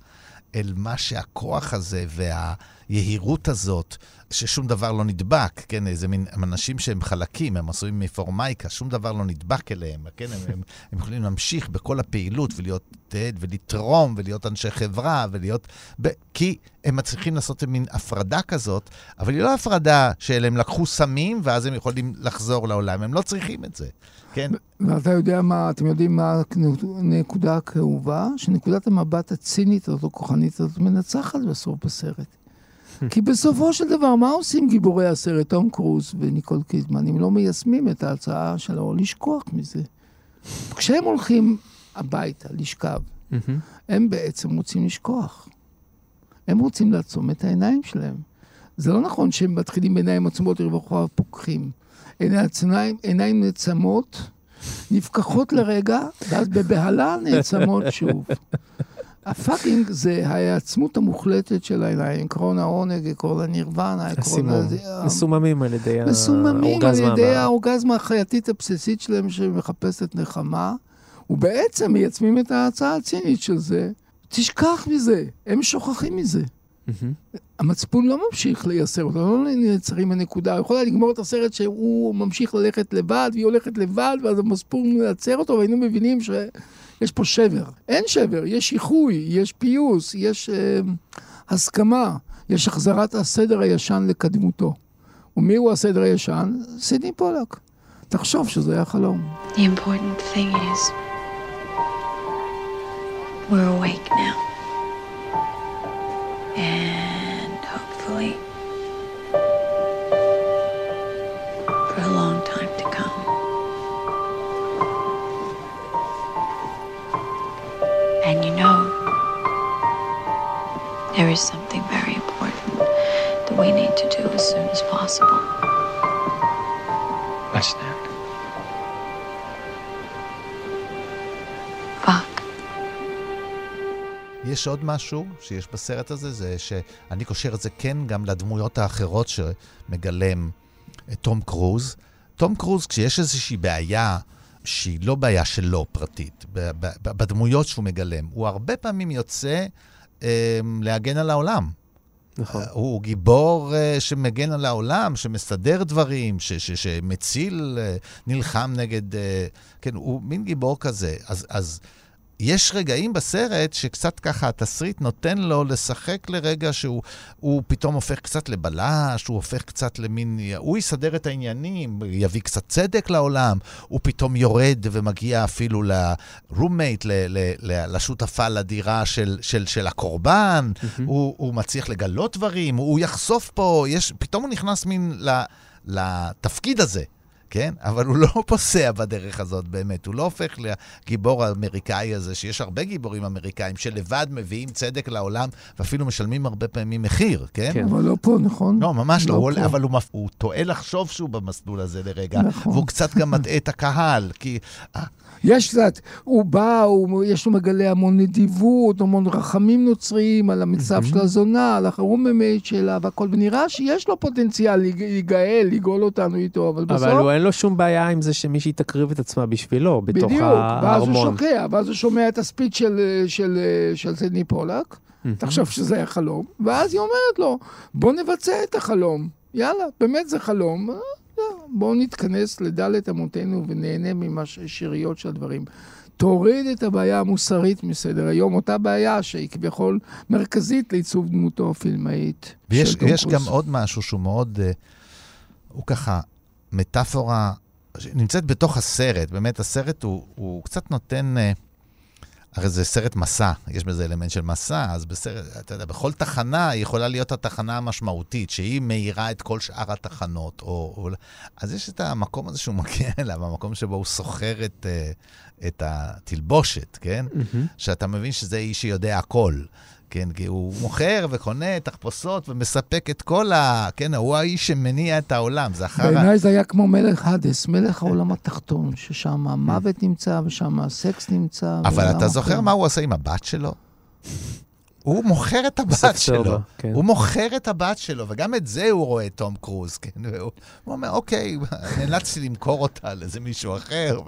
אל מה שהכוח הזה והיהירות הזאת, ששום דבר לא נדבק, כן, איזה מין, הם אנשים שהם חלקים, הם עשויים מפורמייקה, שום דבר לא נדבק אליהם, כן, הם, הם, הם יכולים להמשיך בכל הפעילות ולהיות עד ולתרום ולהיות אנשי חברה ולהיות... ב, כי הם מצליחים לעשות מין הפרדה כזאת, אבל היא לא הפרדה שהם לקחו סמים ואז הם יכולים לחזור לעולם, הם לא צריכים את זה, כן? ואתה יודע מה, אתם יודעים מה הנקודה הכאובה? שנקודת המבט הצינית הזאת, או כוחנית הזאת, מנצחת בסוף בסרט. כי בסופו של דבר, מה עושים גיבורי הסרט, תום קרוז וניקול קידמן, אם לא מיישמים את ההצעה שלו, לשכוח מזה. כשהם הולכים הביתה, לשכב, הם בעצם רוצים לשכוח. הם רוצים לעצום את העיניים שלהם. זה לא נכון שהם מתחילים בעיניים עצומות לרווחה ופוקחים. עיניים, עיניים נעצמות, נפקחות לרגע, ואז בבהלה נעצמות שוב. הפאקינג זה ההעצמות המוחלטת של העיניים, עקרון העונג, עקרון הנירוונה, עקרון... הסימום. מסוממים על ידי מסוממים על האורגזמה. ידי. האורגזמה החייתית הבסיסית שלהם שמחפשת נחמה, ובעצם מייצמים את ההצעה הצינית של זה. תשכח מזה, הם שוכחים מזה. המצפון לא ממשיך לייסר אותו, לא נעצרים בנקודה, הוא יכול היה לגמור את הסרט שהוא ממשיך ללכת לבד, והיא הולכת לבד, ואז המצפון מייצר אותו, והיינו מבינים שיש פה שבר. אין שבר, יש איחוי, יש פיוס, יש אה, הסכמה, יש החזרת הסדר הישן לקדמותו. ומי הוא הסדר הישן? סידני פולק. תחשוב שזה היה חלום. The important thing is we're awake now. And hopefully is something very important that we need to do as soon as possible. What's that? Fuck. יש עוד משהו שיש בסרט הזה, זה שאני קושר את זה כן גם לדמויות האחרות שמגלם את תום קרוז. תום קרוז, כשיש איזושהי בעיה שהיא לא בעיה שלו פרטית, בדמויות שהוא מגלם, הוא הרבה פעמים יוצא אה, להגן על העולם. נכון. הוא גיבור אה, שמגן על העולם, שמסדר דברים, ש- ש- שמציל, אה, נלחם נגד... אה, כן, הוא מין גיבור כזה. אז, אז יש רגעים בסרט שקצת ככה התסריט נותן לו לשחק לרגע שהוא הוא פתאום הופך קצת לבלש, הוא הופך קצת למין... הוא יסדר את העניינים, יביא קצת צדק לעולם, הוא פתאום יורד ומגיע אפילו ל-roommate, ל- ל- ל- לשותפה לדירה של, של, של הקורבן, Mm-hmm. הוא, הוא מצליח לגלות דברים, הוא יחשוף פה, יש, פתאום הוא נכנס מין ל, לתפקיד הזה. כן? אבל הוא לא פוסע בדרך הזאת באמת, הוא לא הופך לגיבור האמריקאי הזה, שיש הרבה גיבורים אמריקאים שלבד מביאים צדק לעולם ואפילו משלמים הרבה פעמים מחיר, כן? כן. אבל לא פה, נכון? לא, ממש לא, לא הוא. אבל הוא, הוא טועה לחשוב שהוא במסלול הזה לרגע, נכון. והוא קצת גם מטעה את הקהל, כי... יש קצת, הוא בא, הוא, יש לו מגלה המון נדיבות, המון רחמים נוצריים על המצב של הזונה, על ה roommate שלה והכל, ונראה שיש לו פוטנציאל להיג- להיגאל, לגאול אותנו איתו, אבל בסוף... אבל הוא אין לו שום בעיה עם זה שמישהי תקריב את עצמה בשבילו, בתוך בדיוק, ואז הוא הארמון. שוקע, ואז הוא שומע את הספיץ של, של, של סדני פולק, תחשוב שזה היה חלום, ואז היא אומרת לו, בוא נבצע את החלום. יאללה, באמת זה חלום, בואו נתכנס לדלת אמותינו ונהנה מהשאריות של הדברים. תוריד את הבעיה המוסרית מסדר היום, אותה בעיה שהיא כביכול מרכזית לעיצוב דמותו הפילמאית ויש של טום יש קרוז. גם עוד משהו שהוא מאוד, אה, הוא ככה, מטאפורה, נמצאת בתוך הסרט, באמת הסרט הוא, הוא קצת נותן, אה, הרי זה סרט מסע, יש בזה אלמנט של מסע, אז בסרט, אתה יודע, בכל תחנה יכולה להיות התחנה המשמעותית, שהיא מאירה את כל שאר התחנות, או, או... אז יש את המקום הזה שהוא מגיע אליו, המקום שבו הוא סוחר את, אה, את התלבושת, כן? שאתה מבין שזה איש שיודע הכל. כן, כי הוא מוכר וקונה תחפושות ומספק את כל ה... כן, הוא האיש שמניע את העולם, זה אחר. בעיניי זה היה כמו מלך האדס, מלך העולם התחתון, ששם המוות נמצא ושם הסקס נמצא. אבל אתה זוכר. מה הוא עושה עם הבת שלו? הוא מוכר את הבת שלו. כן. הוא מוכר את הבת שלו, וגם את זה הוא רואה, תום קרוז, כן? והוא הוא אומר, אוקיי, נאלצתי למכור אותה לאיזה מישהו אחר,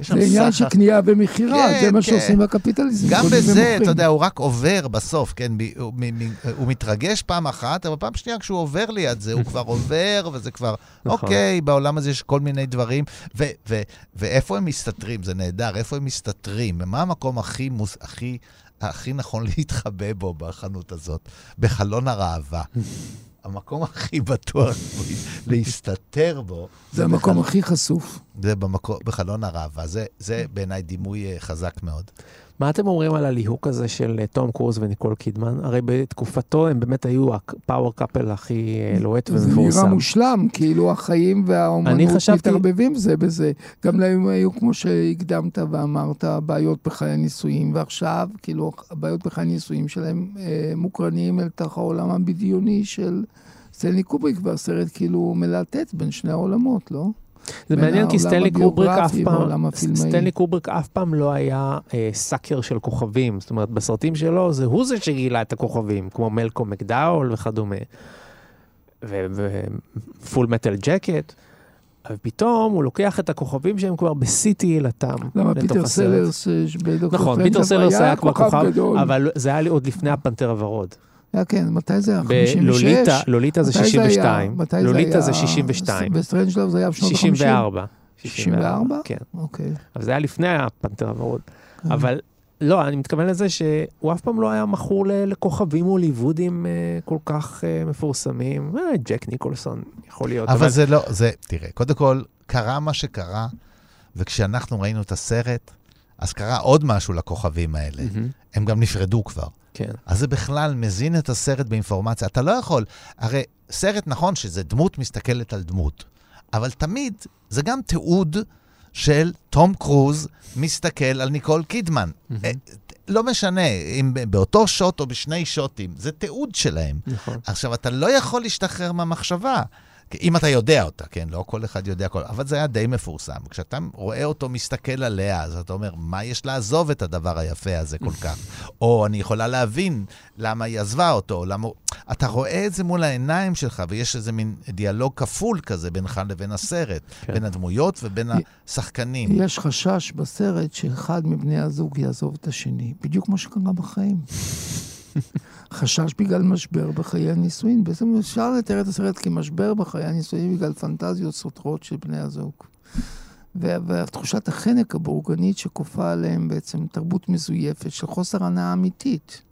זה עניין. של קנייה ומכירה, כן, זה מה כן. שעושים בקפיטליזם. גם בזה, ומוכרים. אתה יודע, הוא רק עובר בסוף, כן? הוא, מ- מ- הוא מתרגש פעם אחת, אבל פעם שנייה כשהוא עובר ליד זה, הוא כבר עובר, וזה כבר, נכון. אוקיי, בעולם הזה יש כל מיני דברים. ו- ו- ואיפה הם מסתתרים? זה נהדר, איפה הם מסתתרים? מה המקום הכי, מוס, הכי, הכי נכון להתחבא בו בחנות הזאת? בחלון הראווה. המקום הכי בטוח להסתתר בו. זה המקום בחל- הכי חשוף. זה במקום, בחלון הראווה. זה, זה בעיניי דימוי אה, חזק מאוד. מה אתם אומרים על הליהוק הזה של אה, תום קרוז וניקול קידמן? הרי בתקופתו הם באמת היו ה power couple הכי אה, לוהט זה נראה ומפורסם. מושלם, כאילו החיים והאומנות חשבתי- מתערבבים זה בזה. גם להם היו, כמו שהקדמת ואמרת, בעיות בחיי הנישואים, ועכשיו, כאילו, הבעיות בחיי הנישואים שלהם אה, מוקרנים אל תוך העולם הבדיוני של סטנלי קובריק, והסרט כאילו מלהטט בין שני העולמות, לא? זה מעניין כי סטנלי קובריק אף פעם. סטנלי קובריק אף פעם לא היה אה, sucker של כוכבים. זאת אומרת, בסרטים שלו זה הוא זה שגילה את הכוכבים, כמו מלקום מקדאול וכדומה. ו Full Metal Jacket. ופתאום הוא לוקח את הכוכבים שהם כבר בשיא תהילתם. למה פיטר. סלרס אה, נכון, פיטר סלרס היה כבר כוכב. אבל זה היה לי עוד לפני הפנתר הוורוד. היה כן, מתי זה היה? 56? בלוליטה, לוליטה זה מתי היה? 62, מתי לוליטה זה היה? 62, בסטרנג'לוב זה היה בשנות ה-50? 64. 64? כן. אוקיי. אבל זה היה לפני הפנתר הוורוד. כן. אבל לא, אני מתכוון לזה שהוא אף פעם לא היה מכור לכוכבים הוליוודים אה, כל כך אה, מפורסמים. אה, ג'ק ניקולסון יכול להיות. אבל זה לא, זה, תראה, קודם כל, קרה מה שקרה, וכשאנחנו ראינו את הסרט, אז קרה עוד משהו לכוכבים האלה. הם גם נפרדו כבר. כן. אז זה בכלל מזין את הסרט באינפורמציה. אתה לא יכול, הרי סרט נכון שזה דמות מסתכלת על דמות, אבל תמיד זה גם תיעוד של תום קרוז מסתכל על ניקול קידמן. אה, לא משנה אם באותו שוט או בשני שוטים, זה תיעוד שלהם. נכון. עכשיו, אתה לא יכול להשתחרר מהמחשבה. אם אתה יודע אותה, כן? לא כל אחד יודע כל... אבל זה היה די מפורסם. כשאתה רואה אותו מסתכל עליה, אז אתה אומר, מה יש לעזוב את הדבר היפה הזה כל כך? או אני יכולה להבין למה היא עזבה אותו, למה... אתה רואה את זה מול העיניים שלך, ויש איזה מין דיאלוג כפול כזה בינך לבין הסרט, כן. בין הדמויות ובין השחקנים. יש חשש בסרט שאחד מבני הזוג יעזוב את השני, בדיוק כמו שקרה בחיים. חשש בגלל משבר בחיי הנישואין. בעצם אפשר לתאר את הסרט כמשבר בחיי הנישואין בגלל פנטזיות סותרות של בני הזוג. ותחושת החנק הבורגנית שכופה עליהם בעצם תרבות מזויפת של חוסר הנאה אמיתית.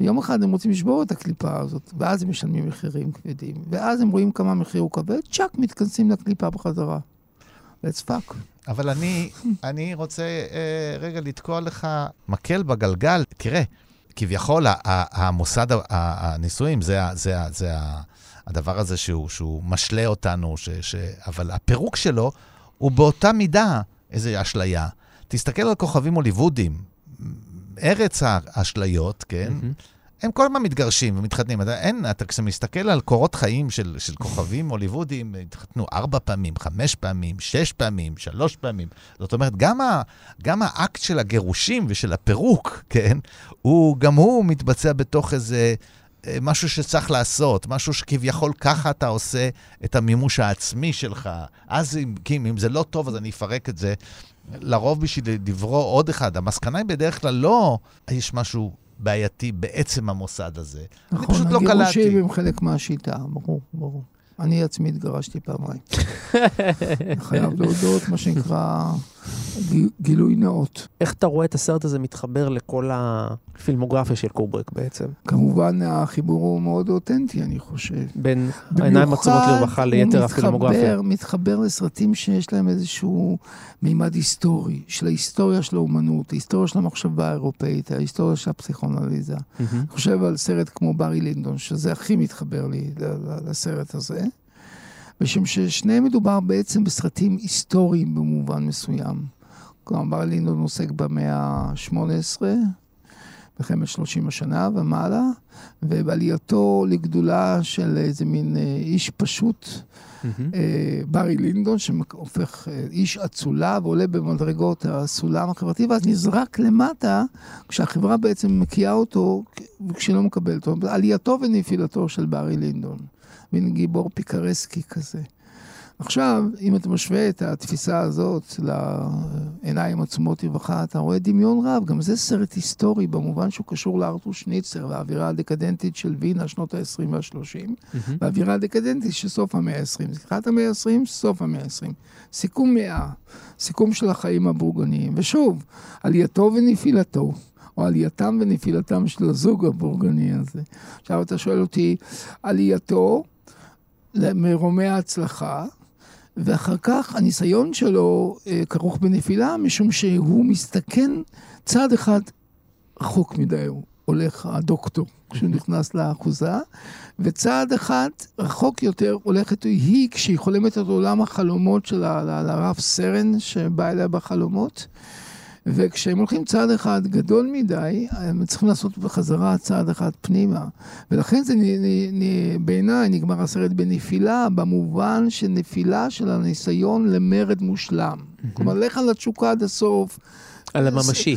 ויום אחד הם רוצים לשבור את הקליפה הזאת, ואז הם משלמים מחירים כבדים. ואז הם רואים כמה מחיר הוא כבד, צ'אק, מתכנסים לקליפה בחזרה. let's fuck. אבל אני, אני רוצה אה, רגע לתקוע לך מקל בגלגל. תראה, כביכול המוסד הנישואים, זה, זה, זה הדבר הזה שהוא, שהוא משלה אותנו, ש, ש, אבל הפירוק שלו הוא באותה מידה איזו אשליה. תסתכל על כוכבים הוליוודיים, ארץ האשליות, כן? הם כל הזמן מתגרשים ומתחתנים. אתה, אין, אתה כשאתה מסתכל על קורות חיים של, של כוכבים הוליוודיים, התחתנו ארבע פעמים, חמש פעמים, שש פעמים, שלוש פעמים. זאת אומרת, גם, ה, גם האקט של הגירושים ושל הפירוק, כן, הוא, גם הוא מתבצע בתוך איזה אה, משהו שצריך לעשות, משהו שכביכול ככה אתה עושה את המימוש העצמי שלך. אז אם, כי אם זה לא טוב, אז אני אפרק את זה. לרוב בשביל לברוא עוד אחד. המסקנה היא בדרך כלל לא, יש משהו בעייתי בעצם המוסד הזה. אני נכון, פשוט לא קלטתי. הגירושים הם חלק מהשיטה, ברור, ברור. אני עצמי התגרשתי פעמיים. אני חייב להודות, מה שנקרא, גילוי נאות. איך אתה רואה את הסרט הזה מתחבר לכל הפילמוגרפיה של קובריק בעצם? כמובן, החיבור הוא מאוד אותנטי, אני חושב. בין העיניים עצומות לרווחה ליתר הוא הפילמוגרפיה. מתחבר, מתחבר לסרטים שיש להם איזשהו מימד היסטורי, של ההיסטוריה של האומנות, ההיסטוריה של המחשבה האירופאית, ההיסטוריה של הפסיכואנליזה. מהמם. אני חושב על סרט כמו ברי לינדון, שזה הכי מתחבר לי לסרט הזה. משום ששניהם מדובר בעצם בסרטים היסטוריים במובן מסוים. כלומר, לינדון עוסק במאה ה-18, מלחמת 30 השנה ומעלה, ובעלייתו לגדולה של איזה מין אה, איש פשוט, מהמם. אה, ברי לינדון, שהופך אה, איש אצולה ועולה במדרגות הסולם החברתי, ואז נזרק למטה, כשהחברה בעצם מקיאה אותו, כשהיא לא מקבלת אותו. עלייתו ונפילתו של ברי לינדון. מין גיבור פיקרסקי כזה. עכשיו, אם אתה משווה את התפיסה הזאת לעיניים עצומות רווחה, אתה רואה דמיון רב. גם זה סרט היסטורי במובן שהוא קשור לארתור שניצר והאווירה הדקדנטית של וינה, שנות ה-20 וה-30, והאווירה הדקדנטית של סוף המאה ה-20. זכרת המאה ה-20, סוף המאה ה-20. סיכום מאה, סיכום של החיים הבורגניים. ושוב, עלייתו ונפילתו. או עלייתם ונפילתם של הזוג הבורגני הזה. עכשיו אתה שואל אותי, עלייתו מרומי ההצלחה, ואחר כך הניסיון שלו אה, כרוך בנפילה, משום שהוא מסתכן צעד אחד רחוק מדי, הוא הולך הדוקטור כשהוא נכנס לאחוזה, וצעד אחד רחוק יותר הולכת היא כשהיא חולמת את עולם החלומות של ה- ל- לרב סרן שבא אליה בחלומות. וכשהם הולכים צעד אחד גדול מדי, הם צריכים לעשות בחזרה צעד אחד פנימה. ולכן זה, בעיניי, נגמר הסרט בנפילה, במובן של נפילה של הניסיון למרד מושלם. כלומר, לך על התשוקה עד הסוף. על הממשי.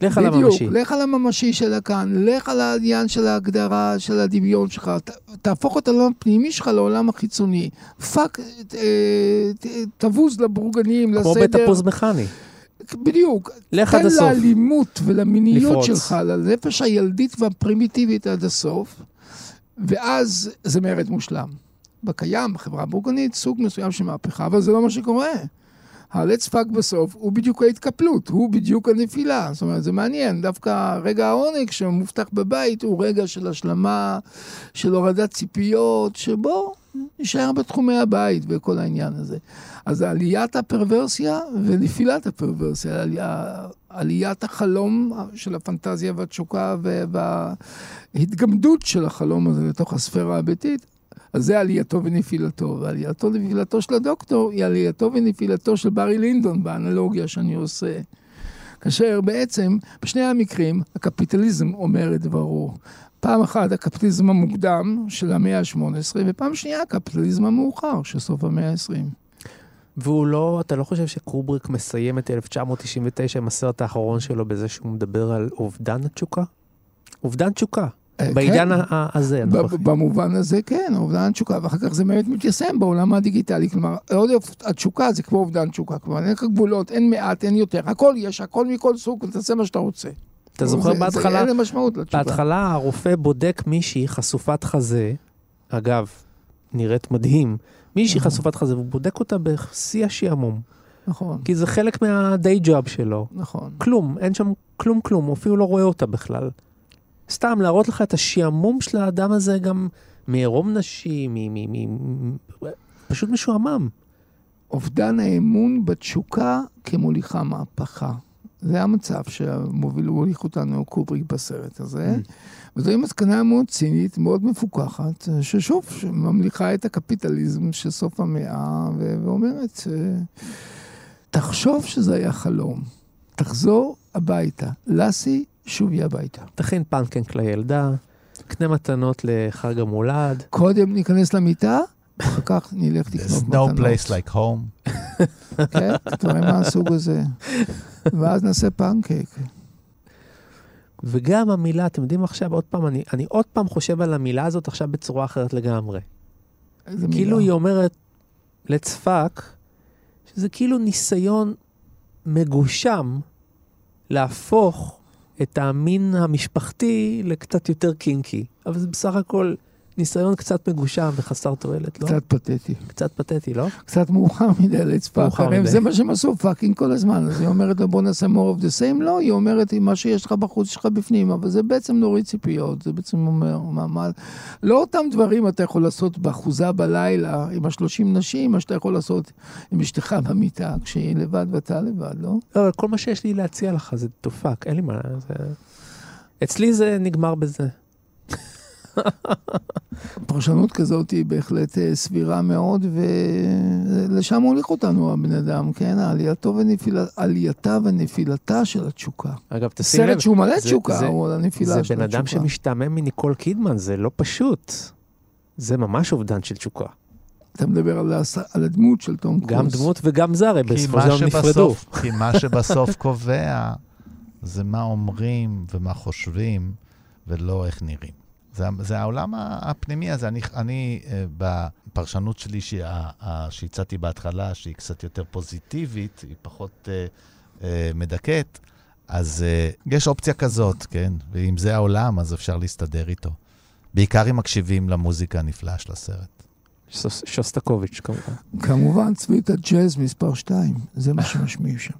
לך על בדיוק, הממשי. לך על הממשי של הכאן, לך על העניין של ההגדרה, של הדמיון שלך, ת, תהפוך את העולם הפנימי שלך לעולם החיצוני. fuck, אה, תבוז לבורגנים, כמו לסדר. בתפוז מכני. בדיוק. לך עד תן הסוף. לאלימות ולמיניות לפרוץ. שלך, לנפש הילדית והפרימיטיבית עד הסוף, ואז זה מרד מושלם. בקיים, בחברה הבורגנית, סוג מסוים של מהפכה, אבל זה לא מה שקורה. ה-let's fuck בסוף הוא בדיוק ההתקפלות, הוא בדיוק הנפילה. זאת אומרת, זה מעניין, דווקא רגע העונג שמובטח בבית הוא רגע של השלמה, של הורדת ציפיות, שבו נשאר בתחומי הבית וכל העניין הזה. אז עליית הפרוורסיה ונפילת הפרוורסיה, עליית החלום של הפנטזיה והתשוקה וההתגמדות של החלום הזה לתוך הספירה הביתית, אז זה עלייתו ונפילתו. ועלייתו ונפילתו של הדוקטור היא עלייתו ונפילתו של ברי לינדון באנלוגיה שאני עושה. כאשר בעצם, בשני המקרים, הקפיטליזם אומר את דברו. פעם אחת הקפיטליזם המוקדם של המאה ה-18, ופעם שנייה הקפיטליזם המאוחר של סוף המאה ה-20. והוא לא, אתה לא חושב שקובריק מסיים את 1999 עם הסרט האחרון שלו בזה שהוא מדבר על אובדן התשוקה? אובדן תשוקה. אה, בעידן כן. הזה. במובן הזה כן, אובדן תשוקה, ואחר כך זה באמת מתיישם בעולם הדיגיטלי. כלומר, עוד התשוקה זה כמו אובדן תשוקה. כלומר, אין לך גבולות, אין מעט, אין יותר. הכל יש, הכל מכל סוג, ותעשה מה שאתה רוצה. אתה זוכר זה- בהתחלה, אין למשמעות לתשוקה. בהתחלה הרופא בודק מישהי חשופת חזה, אגב, נראית מדהים, מישהי חשופת חזה, והוא בודק אותה בשיא השעמום. נכון, כי זה חלק מה-day job שלו. נכון. כלום, אין שם כלום כלום, הוא אפילו לא רואה אותה בכלל. סתם להראות לך את השעמום של האדם הזה גם מעירום נשי, מ... מ, מ, מ פשוט משועמם. אובדן האמון בתשוקה כמוליכה מהפכה. זה המצב שמוביל, הוליך אותנו קובריק בסרט הזה. וזוהי מסקנה מאוד צינית, מאוד מפוכחת, ששוב, שממליכה את הקפיטליזם של סוף המאה, ואומרת, אה, תחשוב שזה היה חלום, תחזור הביתה. לסי, שובי הביתה. תכין פנקנק לילדה, קנה מתנות לחג המולד. קודם ניכנס למיטה, אחר כך נלך לקנות There's מתנות. no place like home. כן, דברים מהסוג הזה. ואז נעשה פנקייק. וגם המילה, אתם יודעים עכשיו, עוד פעם, אני, אני עוד פעם חושב על המילה הזאת עכשיו בצורה אחרת לגמרי. איזה כאילו מילה? היא אומרת, let's fuck, שזה כאילו ניסיון מגושם להפוך את המין המשפחתי לקצת יותר קינקי. אבל זה בסך הכל ניסיון קצת מגושם וחסר תועלת, לא? קצת פתטי. קצת פתטי, לא? קצת מאוחר מדי לצפה, מדי. זה מה שהם עשו fucking כל הזמן. אז היא אומרת לו בוא נעשה more of the same, לא, היא אומרת מה שיש לך בחוץ שלך בפנים, אבל זה בעצם נוריד ציפיות, זה בעצם אומר, מה, מה, לא אותם דברים אתה יכול לעשות באחוזה בלילה עם השלושים נשים, מה שאתה יכול לעשות עם אשתך במיטה, כשהיא לבד ואתה לבד, לא? לא, אבל כל מה שיש לי להציע לך זה fuck, אין לי מה... זה... אצלי זה נגמר בזה. פרשנות כזאת היא בהחלט אה, סבירה מאוד, ולשם הוליך אותנו הבן אדם, כן? עלייתו ונפילה, עלייתה ונפילתה של התשוקה. אגב, תשים לב... סרט שהוא מלא זה- תשוקה, זה- הוא על הנפילה זה של בן אדם התשוקה. שמשתעמם מניקול קידמן, זה לא פשוט. זה ממש אובדן של תשוקה. אתה מדבר על, הס... על הדמות של תום קרוז. גם דמות וגם זה, הרי כי בסופו מה של דבר נפרדו. כי מה שבסוף קובע זה מה אומרים ומה חושבים, ולא איך נראים. זה, זה העולם הפנימי הזה. אני, אני אה, בפרשנות שלי שהצעתי בהתחלה, שהיא קצת יותר פוזיטיבית, היא פחות אה, אה, מדכאת, אז אה, יש אופציה כזאת, כן? ואם זה העולם, אז אפשר להסתדר איתו. בעיקר אם מקשיבים למוזיקה הנפלאה של הסרט. שוס- שוסטקוביץ' כמובן. כמובן, צבית הג'אז מספר 2, זה מה שמשמיעים שם.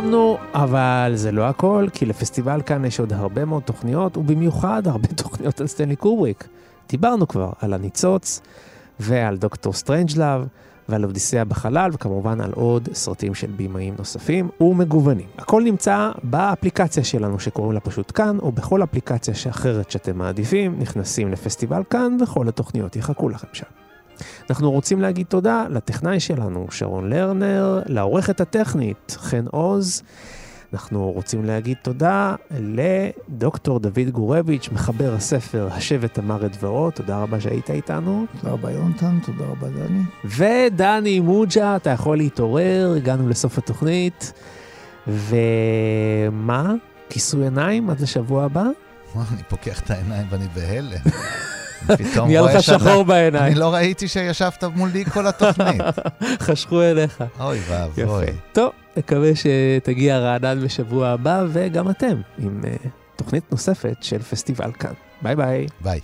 סיימנו, אבל זה לא הכל, כי לפסטיבל כאן יש עוד הרבה מאוד תוכניות, ובמיוחד הרבה תוכניות על סטנלי קובריק. דיברנו כבר על הניצוץ, ועל דוקטור סטרנג'לאב, ועל אודיסיאה בחלל, וכמובן על עוד סרטים של בימאים נוספים ומגוונים. הכל נמצא באפליקציה שלנו שקוראים לה פשוט כאן, או בכל אפליקציה אחרת שאתם מעדיפים, נכנסים לפסטיבל כאן, וכל התוכניות יחכו לכם שם. אנחנו רוצים להגיד תודה לטכנאי שלנו, שרון לרנר, לעורכת הטכנית, חן עוז. אנחנו רוצים להגיד תודה לדוקטור דוד גורביץ', מחבר הספר השבט אמר את דברו, תודה רבה שהיית איתנו. תודה רבה יונתן, תודה רבה דני. ודני מוג'ה, אתה יכול להתעורר, הגענו לסוף התוכנית. ומה? כיסוי עיניים עד לשבוע הבא? וואו, אני פוקח את העיניים ואני בהלם. פתאום נהיה לך שחור בעיניים. אני לא ראיתי שישבת מולי כל התוכנית. חשכו אליך. אוי ואבוי. טוב, נקווה שתגיע רענן בשבוע הבא, וגם אתם, עם אה, תוכנית נוספת של פסטיבל כאן. ביי ביי. ביי.